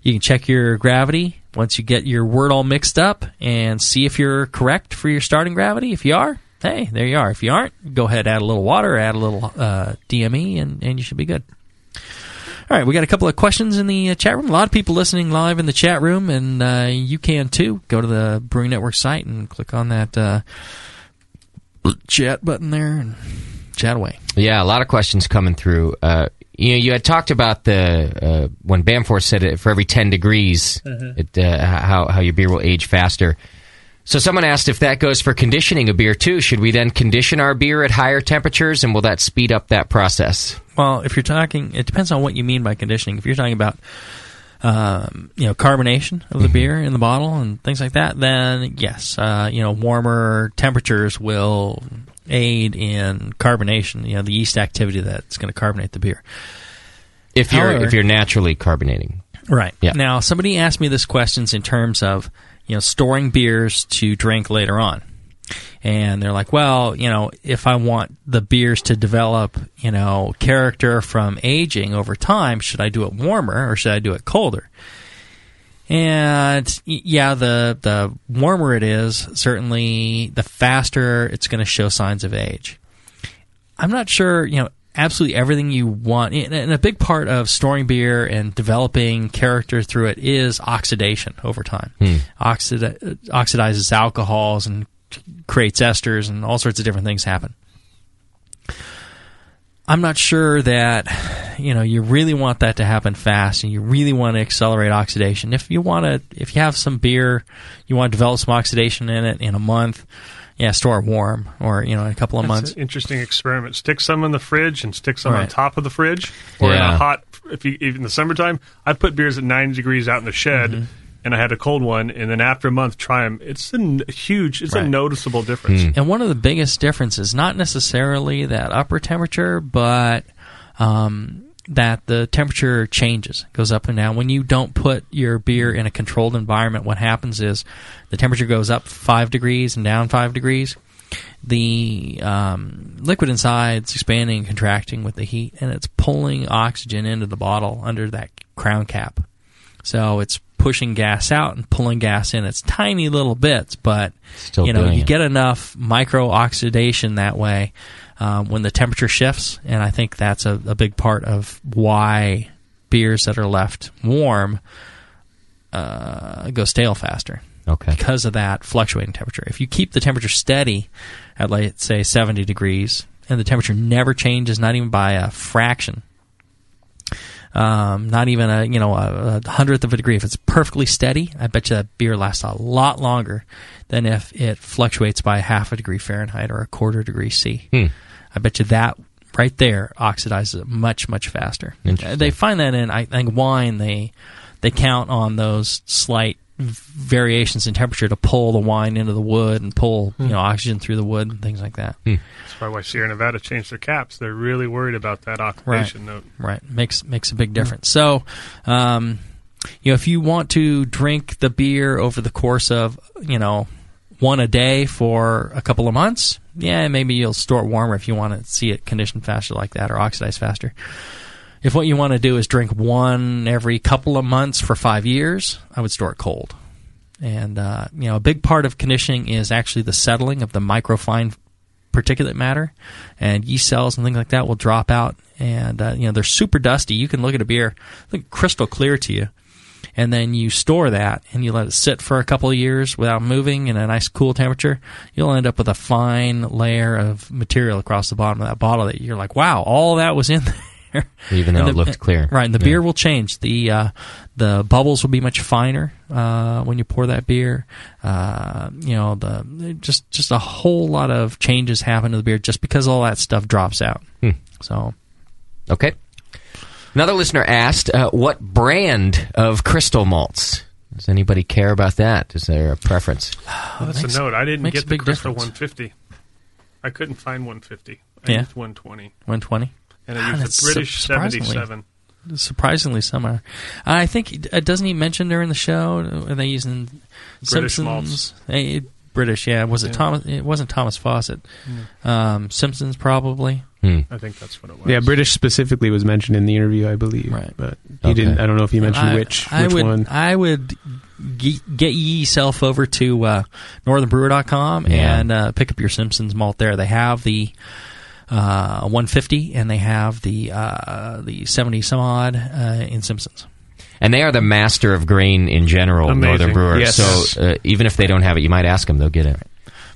you can check your gravity once you get your wort all mixed up and see if you're correct for your starting gravity. If you are, hey, there you are. If you aren't, go ahead, add a little water, add a little uh, DME, and, and you should be good. All right, we got a couple of questions in the uh, chat room. A lot of people listening live in the chat room, and uh, you can too. Go to the Brewing Network site and click on that uh, chat button there and chat away. Yeah, a lot of questions coming through. Uh, you know, you had talked about the uh, when Bamforth said it for every ten degrees, Mhm. it, uh, how how your beer will age faster. So someone asked if that goes for conditioning a beer too. Should we then condition our beer at higher temperatures, and will that speed up that process? Well, if you're talking, it depends on what you mean by conditioning. If you're talking about, um, you know, carbonation of the beer in the bottle and things like that, then yes, uh, you know, warmer temperatures will aid in carbonation. You know, the yeast activity that's going to carbonate the beer. If you're However- if you're naturally carbonating, Right. Yeah. Now, somebody asked me this questions in terms of, you know, storing beers to drink later on. And they're like, well, you know, if I want the beers to develop, you know, character from aging over time, should I do it warmer or should I do it colder? And yeah, the the warmer it is, certainly the faster it's going to show signs of age. I'm not sure, you know, absolutely everything you want. And a big part of storing beer and developing character through it is oxidation over time. Hmm. Oxida- oxidizes alcohols and creates esters and all sorts of different things happen. I'm not sure that you know you really want that to happen fast, and you really want to accelerate oxidation. If you want to, if you have some beer, you want to develop some oxidation in it in a month, yeah, store it warm, or you know, in a couple of That's months. an interesting experiment. Stick some in the fridge and stick some on top of the fridge, or in a hot. If you even in the summertime, I put beers at ninety degrees out in the shed, Mm-hmm. And I had a cold one, and then after a month, try them. It's a huge. It's a noticeable difference. And one of the biggest differences, not necessarily that upper temperature, but um, that the temperature changes, goes up and down. When you don't put your beer in a controlled environment, what happens is the temperature goes up five degrees and down five degrees. The um, liquid inside's expanding and contracting with the heat, and it's pulling oxygen into the bottle under that crown cap. So it's pushing gas out and pulling gas in. It's tiny little bits, but Still you know you it. get enough micro oxidation that way um, when the temperature shifts, and I think that's a, a big part of why beers that are left warm uh, go stale faster. Okay. Because of that fluctuating temperature. If you keep the temperature steady at, like, say, 70 degrees, and the temperature never changes, not even by a fraction, um, not even a you know a, a hundredth of a degree. If it's perfectly steady, I bet you that beer lasts a lot longer than if it fluctuates by half a degree Fahrenheit or a quarter degree C. I Hmm. bet you that right there oxidizes it much much faster. They find that in I think wine they they count on those slight variations in temperature to pull the wine into the wood and pull you know oxygen through the wood and things like that. That's probably why Sierra Nevada changed their caps. They're really worried about that oxidation note. Right. Makes makes a big difference. So, um, you know, if you want to drink the beer over the course of, you know, one a day for a couple of months, yeah, maybe you'll store it warmer if you want to see it condition faster like that or oxidize faster. If what you want to do is drink one every couple of months for five years, I would store it cold. And uh, you know, a big part of conditioning is actually the settling of the microfine particulate matter, and yeast cells and things like that will drop out. And uh, you know, they're super dusty. You can look at a beer, look crystal clear to you, and then you store that and you let it sit for a couple of years without moving in a nice cool temperature. You'll end up with a fine layer of material across the bottom of that bottle that you're like, wow, all that was in there. Even though And it the- looked clear. Right, and the Yeah. beer will change. The uh, the bubbles will be much finer uh, when you pour that beer. Uh, you know, the just just a whole lot of changes happen to the beer just because all that stuff drops out. Hmm. So, Okay. Another listener asked, uh, "What brand of crystal malts? Does anybody care about that? Is there a preference?" Oh, that's a note. I didn't get the big Crystal difference. 150. I couldn't find 150. I Yeah. used 120. 120. And I used that's the British su- surprisingly- 77. Surprisingly similar. I think uh, doesn't he mention during the show? Are they using British Simpsons? Eh, British, yeah. Was it Yeah. Thomas? It wasn't Thomas Fawcett. Um, Simpsons probably. I think that's what it was. Yeah, British specifically was mentioned in the interview, I believe. Right. But he Okay. didn't. I don't know if he mentioned I- which I which would, one. I would ge- get yourself over to uh, northernbrewer.com Yeah. and uh, pick up your Simpsons malt there. They have the uh, 150 and they have the uh, the 70 some odd uh, in Simpsons. And they are the master of grain in general, Amazing. Northern Brewer. Yes. So uh, even if they don't have it, you might ask them; they'll get it.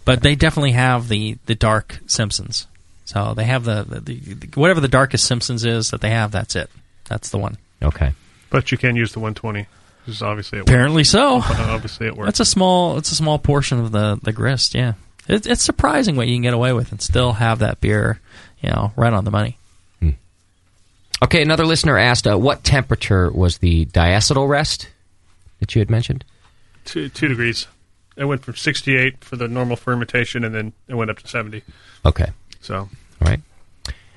But they definitely have the, the dark Simpsons. So they have the, the, the whatever the darkest Simpsons is that they have. That's it. That's the one. Okay. But you can use the 120. This is obviously it works. Apparently so. obviously it works. That's a small. It's a small portion of the the grist. Yeah, it, it's surprising what you can get away with and still have that beer, you know, right on the money. Okay, another listener asked, uh, "What temperature was the diacetyl rest that you had mentioned?" two, two degrees. It went from 68 for the normal fermentation, and then it went up to 70. Okay. So All right.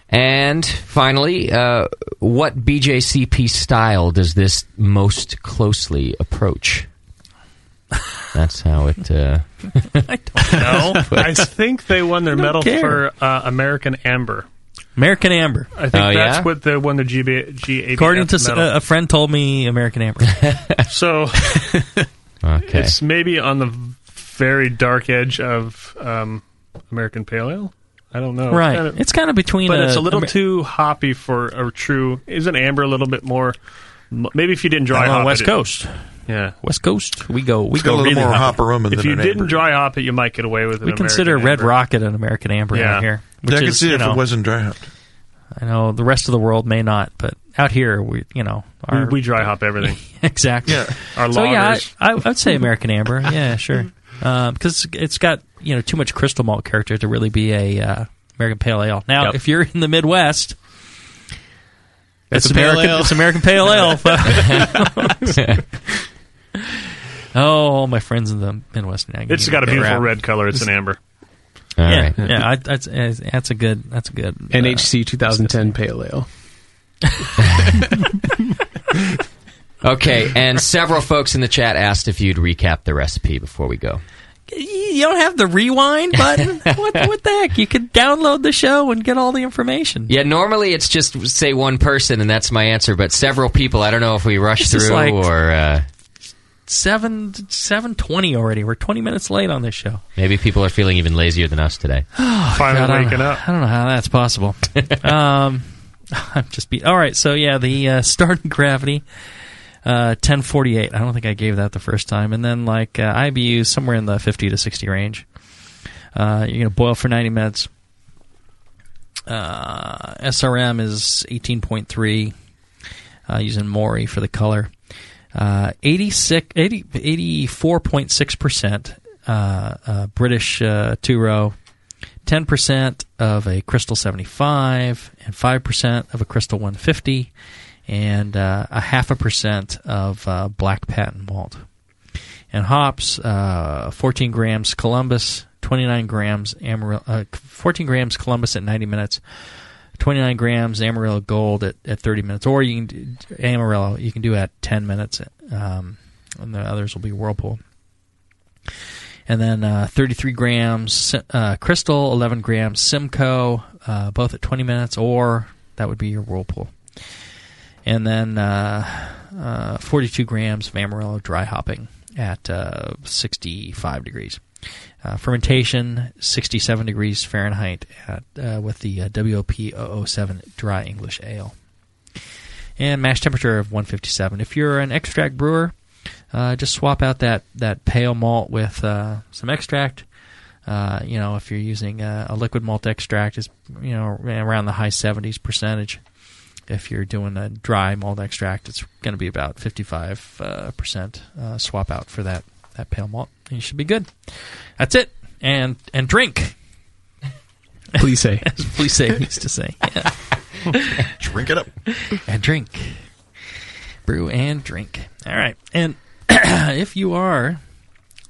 And finally, uh, what BJCP style does this most closely approach? That's how it. Uh, I don't know. I think they won their medal care. for uh, American Amber. American Amber. I think that's what they won the GB, GABF According to medal. a, a friend, told me American Amber. so Okay. it's maybe on the very dark edge of um, American Pale Ale. I don't know. Right. Kinda- It's kind of between. but a, it's a little Amer- too hoppy for a true. Isn't amber a little bit more? Maybe if you didn't dry I'm on hop West it, Coast. Yeah, West Coast. We go. We It's got go a little really more hot. hop aroma If than you an didn't amber. dry hop it, you might get away with it. We consider Red Rocket an American Amber Yeah. out here. Yeah, Which I could is, see you if know, it wasn't dry hopped. I know the rest of the world may not, but out here we, you know, We, our, we dry hop everything. exactly. Yeah. Our so yeah, I, lagers. I, I'd say American Amber. Yeah, sure. Because it's got you know too much crystal malt character to really be a uh, American Pale Ale. Now, Yep. if you're in the Midwest, It's it's, a pale American. ale. It's American Pale Ale. folks. oh, all my friends in the Midwest. now give It's me got a beautiful red color. It's an amber. All yeah, right. yeah. I, that's that's a good. That's a good. uh, NHC 2010 Pale Ale. okay, and several folks in the chat asked if you'd recap the recipe before we go. You don't have the rewind button. what, what the heck? You could download the show and get all the information. Yeah, normally it's just say one person and that's my answer, but several people. I don't know if we rush This is through like- or uh, Seven seven twenty already. We're twenty minutes late on this show. maybe people are feeling even lazier than us today. Oh, Finally God, I don't waking know- up. I don't know how that's possible. um, I'm just be all right. So yeah, the uh, starting gravity, uh, ten forty eight. I don't think I gave that the first time, and then like uh, IBU somewhere in the fifty to sixty range. Uh, you're gonna boil for ninety minutes. Uh, SRM is eighteen point three. uh, using Morey for the color. Uh, 86, 80, 84.6% uh, uh, British uh, two row, 10% of a Crystal 75, and 5% of a Crystal 150, and uh, a half a percent of black patent malt. And hops, uh, 14 grams Columbus, 29 grams Amarillo, uh, 14 grams Columbus at 90 minutes, 29 grams Amarillo Gold at, at 30 minutes, or you can do Amarillo you can do at 10 minutes, um, and the others will be Whirlpool. And then uh, 33 grams uh, Crystal, 11 grams Simcoe, uh, both at 20 minutes, or that would be your Whirlpool. And then uh, uh, 42 grams of Amarillo dry hopping at uh, 65 degrees. Uh, fermentation 67 degrees Fahrenheit at, uh, with the uh, WLP 007 dry English ale. And mash temperature of 157. If you're an extract brewer, uh, just swap out that, that pale malt with uh, some extract. Uh, you know, if you're using a, liquid malt extract, is you know around the high 70s percentage. If you're doing a dry malt extract, it's going to be about 55 uh, percent swap out for that that pale malt. And you should be good. That's it. And and drink. Please say. As please say used to say. Yeah. drink it up. And drink. Brew and drink. All right. And if you are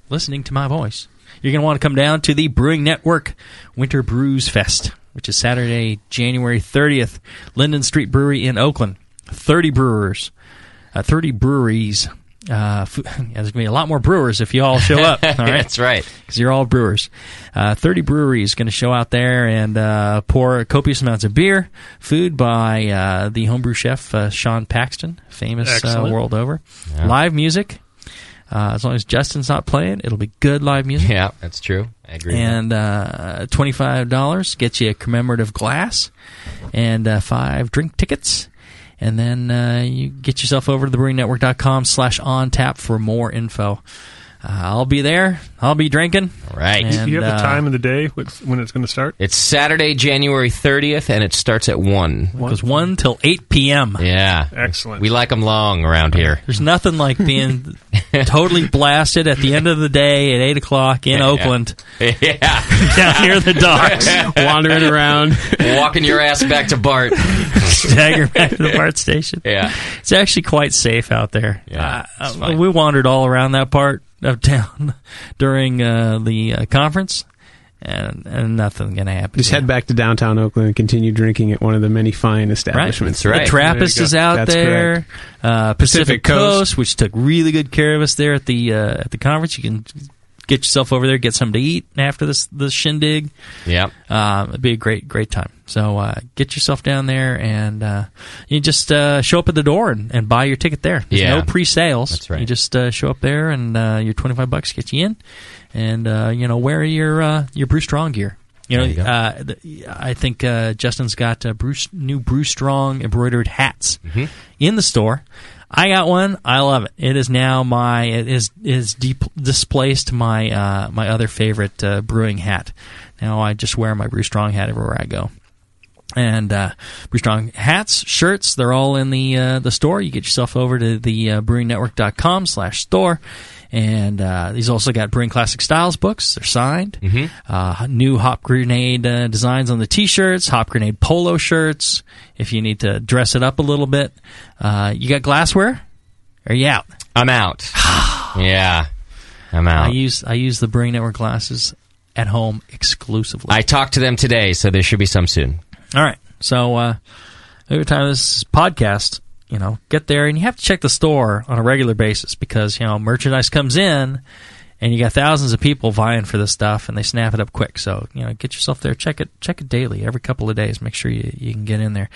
listening to my voice, you're going to want to come down to the Brewing Network Winter Brews Fest, which is Saturday, January 30th, Linden Street Brewery in Oakland. 30 brewers, uh, 30 breweries. Uh, f- yeah, there's going to be a lot more brewers if you all show up. All right? That's right. Because you're all brewers. Uh, 30 breweries going to show out there and uh, pour copious amounts of beer. Food by uh, the homebrew chef uh, Sean Paxton, famous uh, world over. Yeah. Live music. Uh, as long as Justin's not playing, it'll be good live music. Yeah, that's true. I agree. And uh, twenty-five dollars gets you a commemorative glass and uh, five drink tickets. And then uh, you get yourself over to thebrewingnetwork.com slash on tap for more info. Uh, I'll be there. I'll be drinking. All right. Do you have the uh, time of the day when it's going to start? It's Saturday, January 30th, and it starts at 1. It goes 1 till 8 p.m. Yeah. Excellent. We like them long around here. There's nothing like being totally blasted at the end of the day at 8 o'clock in Yeah. Oakland Yeah. down near the docks. Wandering around. Walking your ass back to Bart. Stagger back to the BART station. Yeah. It's actually quite safe out there. Yeah, Uh, it's uh, fine. we wandered all around that part of town during uh, the uh, conference, and, and nothing going to happen. Just head back to downtown Oakland and continue drinking at one of the many fine establishments. The Trappist is out That's there. Uh, Pacific, Pacific Coast, Coast. which took really good care of us there at the uh, at the conference. You can get yourself over there, get something to eat after this the shindig. Yep. Um, it'd be a great great time. So uh, get yourself down there and uh, you just uh, show up at the door and, and buy your ticket there. There's Yeah. no pre sales. That's right. You just uh, show up there and uh, your twenty five bucks gets you in, and uh, you know wear your uh, your Brew Strong gear. You know, you uh, the, I think uh, Justin's got uh, Bruce new Brew Strong embroidered hats Mm-hmm. in the store. I got one. I love it. It is now my it is is displaced my uh, my other favorite uh, brewing hat. Now I just wear my Brew Strong hat everywhere I go. And uh, Brew Strong hats, shirts, they're all in the uh, the store. You get yourself over to the uh, brewingnetwork.com slash store. And uh, these also got Brewing Classic Styles books. They're signed. Uh, new Hop Grenade uh, designs on the t-shirts, Hop Grenade polo shirts. If you need to dress it up a little bit, uh, you got glassware. Are you out? I'm out. yeah. I'm out. I use I use the Brewing Network glasses at home exclusively. I talked to them today, so there should be some soon. All right. So uh, every time this podcast, you know, get there and you have to check the store on a regular basis because you know merchandise comes in and you got thousands of people vying for this stuff and they snap it up quick. So you know, get yourself there. Check it. Check it daily, every couple of days. Make sure you you can get in there.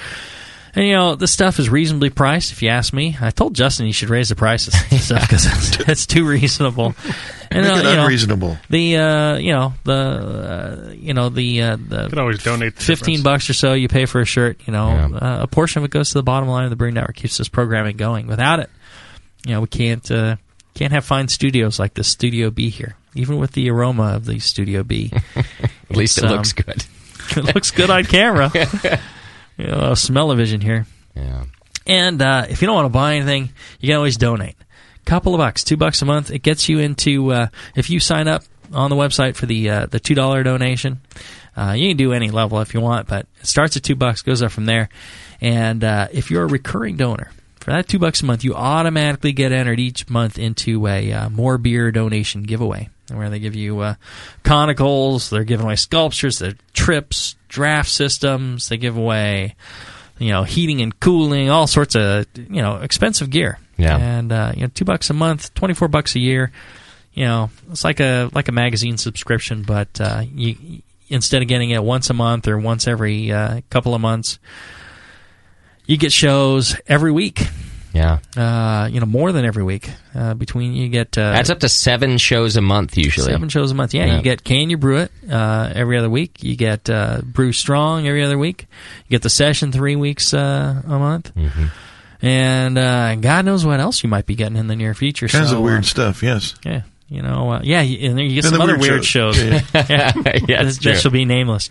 And you know, this stuff is reasonably priced. If you ask me, I told Justin he should raise the prices stuff because it's, it's too reasonable. And, Make uh, it you know, unreasonable. the uh, you know the uh, you know the uh, the could always donate the fifteen difference. bucks or so you pay for a shirt. You know, uh, a portion of it goes to the bottom line of the Brewing Network, keeps this programming going. Without it, you know, we can't uh, can't have fine studios like this Studio B here. Even with the aroma of the Studio B, At least it It's, looks um, good. it looks good on camera. Know, smell-o-vision here. Yeah. And uh, if you don't want to buy anything, you can always donate. Couple of bucks, two bucks a month. It gets you into uh, if you sign up on the website for the uh, the two dollar donation. Uh, you can do any level if you want, but it starts at two bucks, goes up from there. And uh, if you're a recurring donor, for that two bucks a month, you automatically get entered each month into a uh, more beer donation giveaway, where they give you uh, conicals, they're giving away sculptures, they're trips, draft systems, they give away, you know, heating and cooling, all sorts of you know expensive gear. Yeah. and uh, you know, two bucks a month, twenty four bucks a year. You know, it's like a like a magazine subscription, but uh, you instead of getting it once a month or once every uh, couple of months, you get shows every week. Yeah. Uh, you know, more than every week. Uh, between you get uh, That's up to seven shows a month usually. Seven shows a month. Yeah, Yeah. you get Can You Brew It uh, every other week. You get uh, Brew Strong every other week. You get the session three weeks uh, a month. Mm-hmm. And uh, God knows what else you might be getting in the near future. Kinds so, of weird uh, stuff. Yes. Yeah. You know, uh, yeah, and then you get And some other weird weird shows. shows. Yeah. Yeah, it's that true. shall be nameless.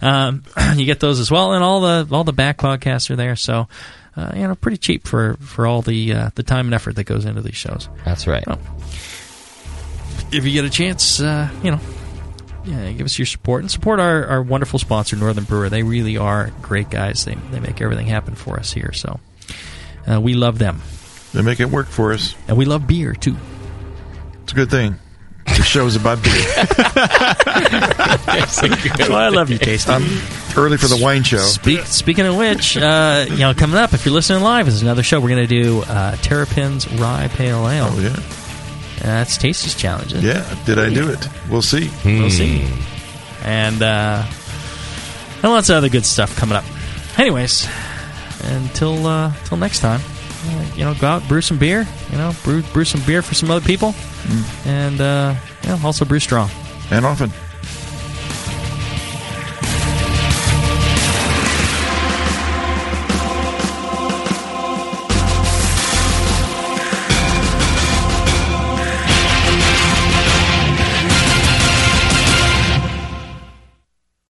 Um, you get those as well, and all the all the back podcasts are there. So, uh, you know, pretty cheap for for all the uh, the time and effort that goes into these shows. That's right. If you get a chance, uh, you know, yeah, give us your support and support our, our wonderful sponsor, Northern Brewer. They really are great guys. They they make everything happen for us here. So, uh, we love them. They make it work for us. And we love beer too. It's a good thing. The show's about beer. Well, I love you, Tasty. I'm early for the wine show. Speak, speaking of which, uh, you know, coming up, if you're listening live, is another show. We're going to do uh, Terrapin's Rye Pale Ale. Oh, yeah. that's Tasty's challenge. isn't? Yeah. Did I do it? We'll see. We'll see. And, uh, and lots of other good stuff coming up. Anyways, until uh, until next time, uh, you know, go out, brew some beer. You know, brew brew some beer for some other people, and uh, know, also brew strong. And often.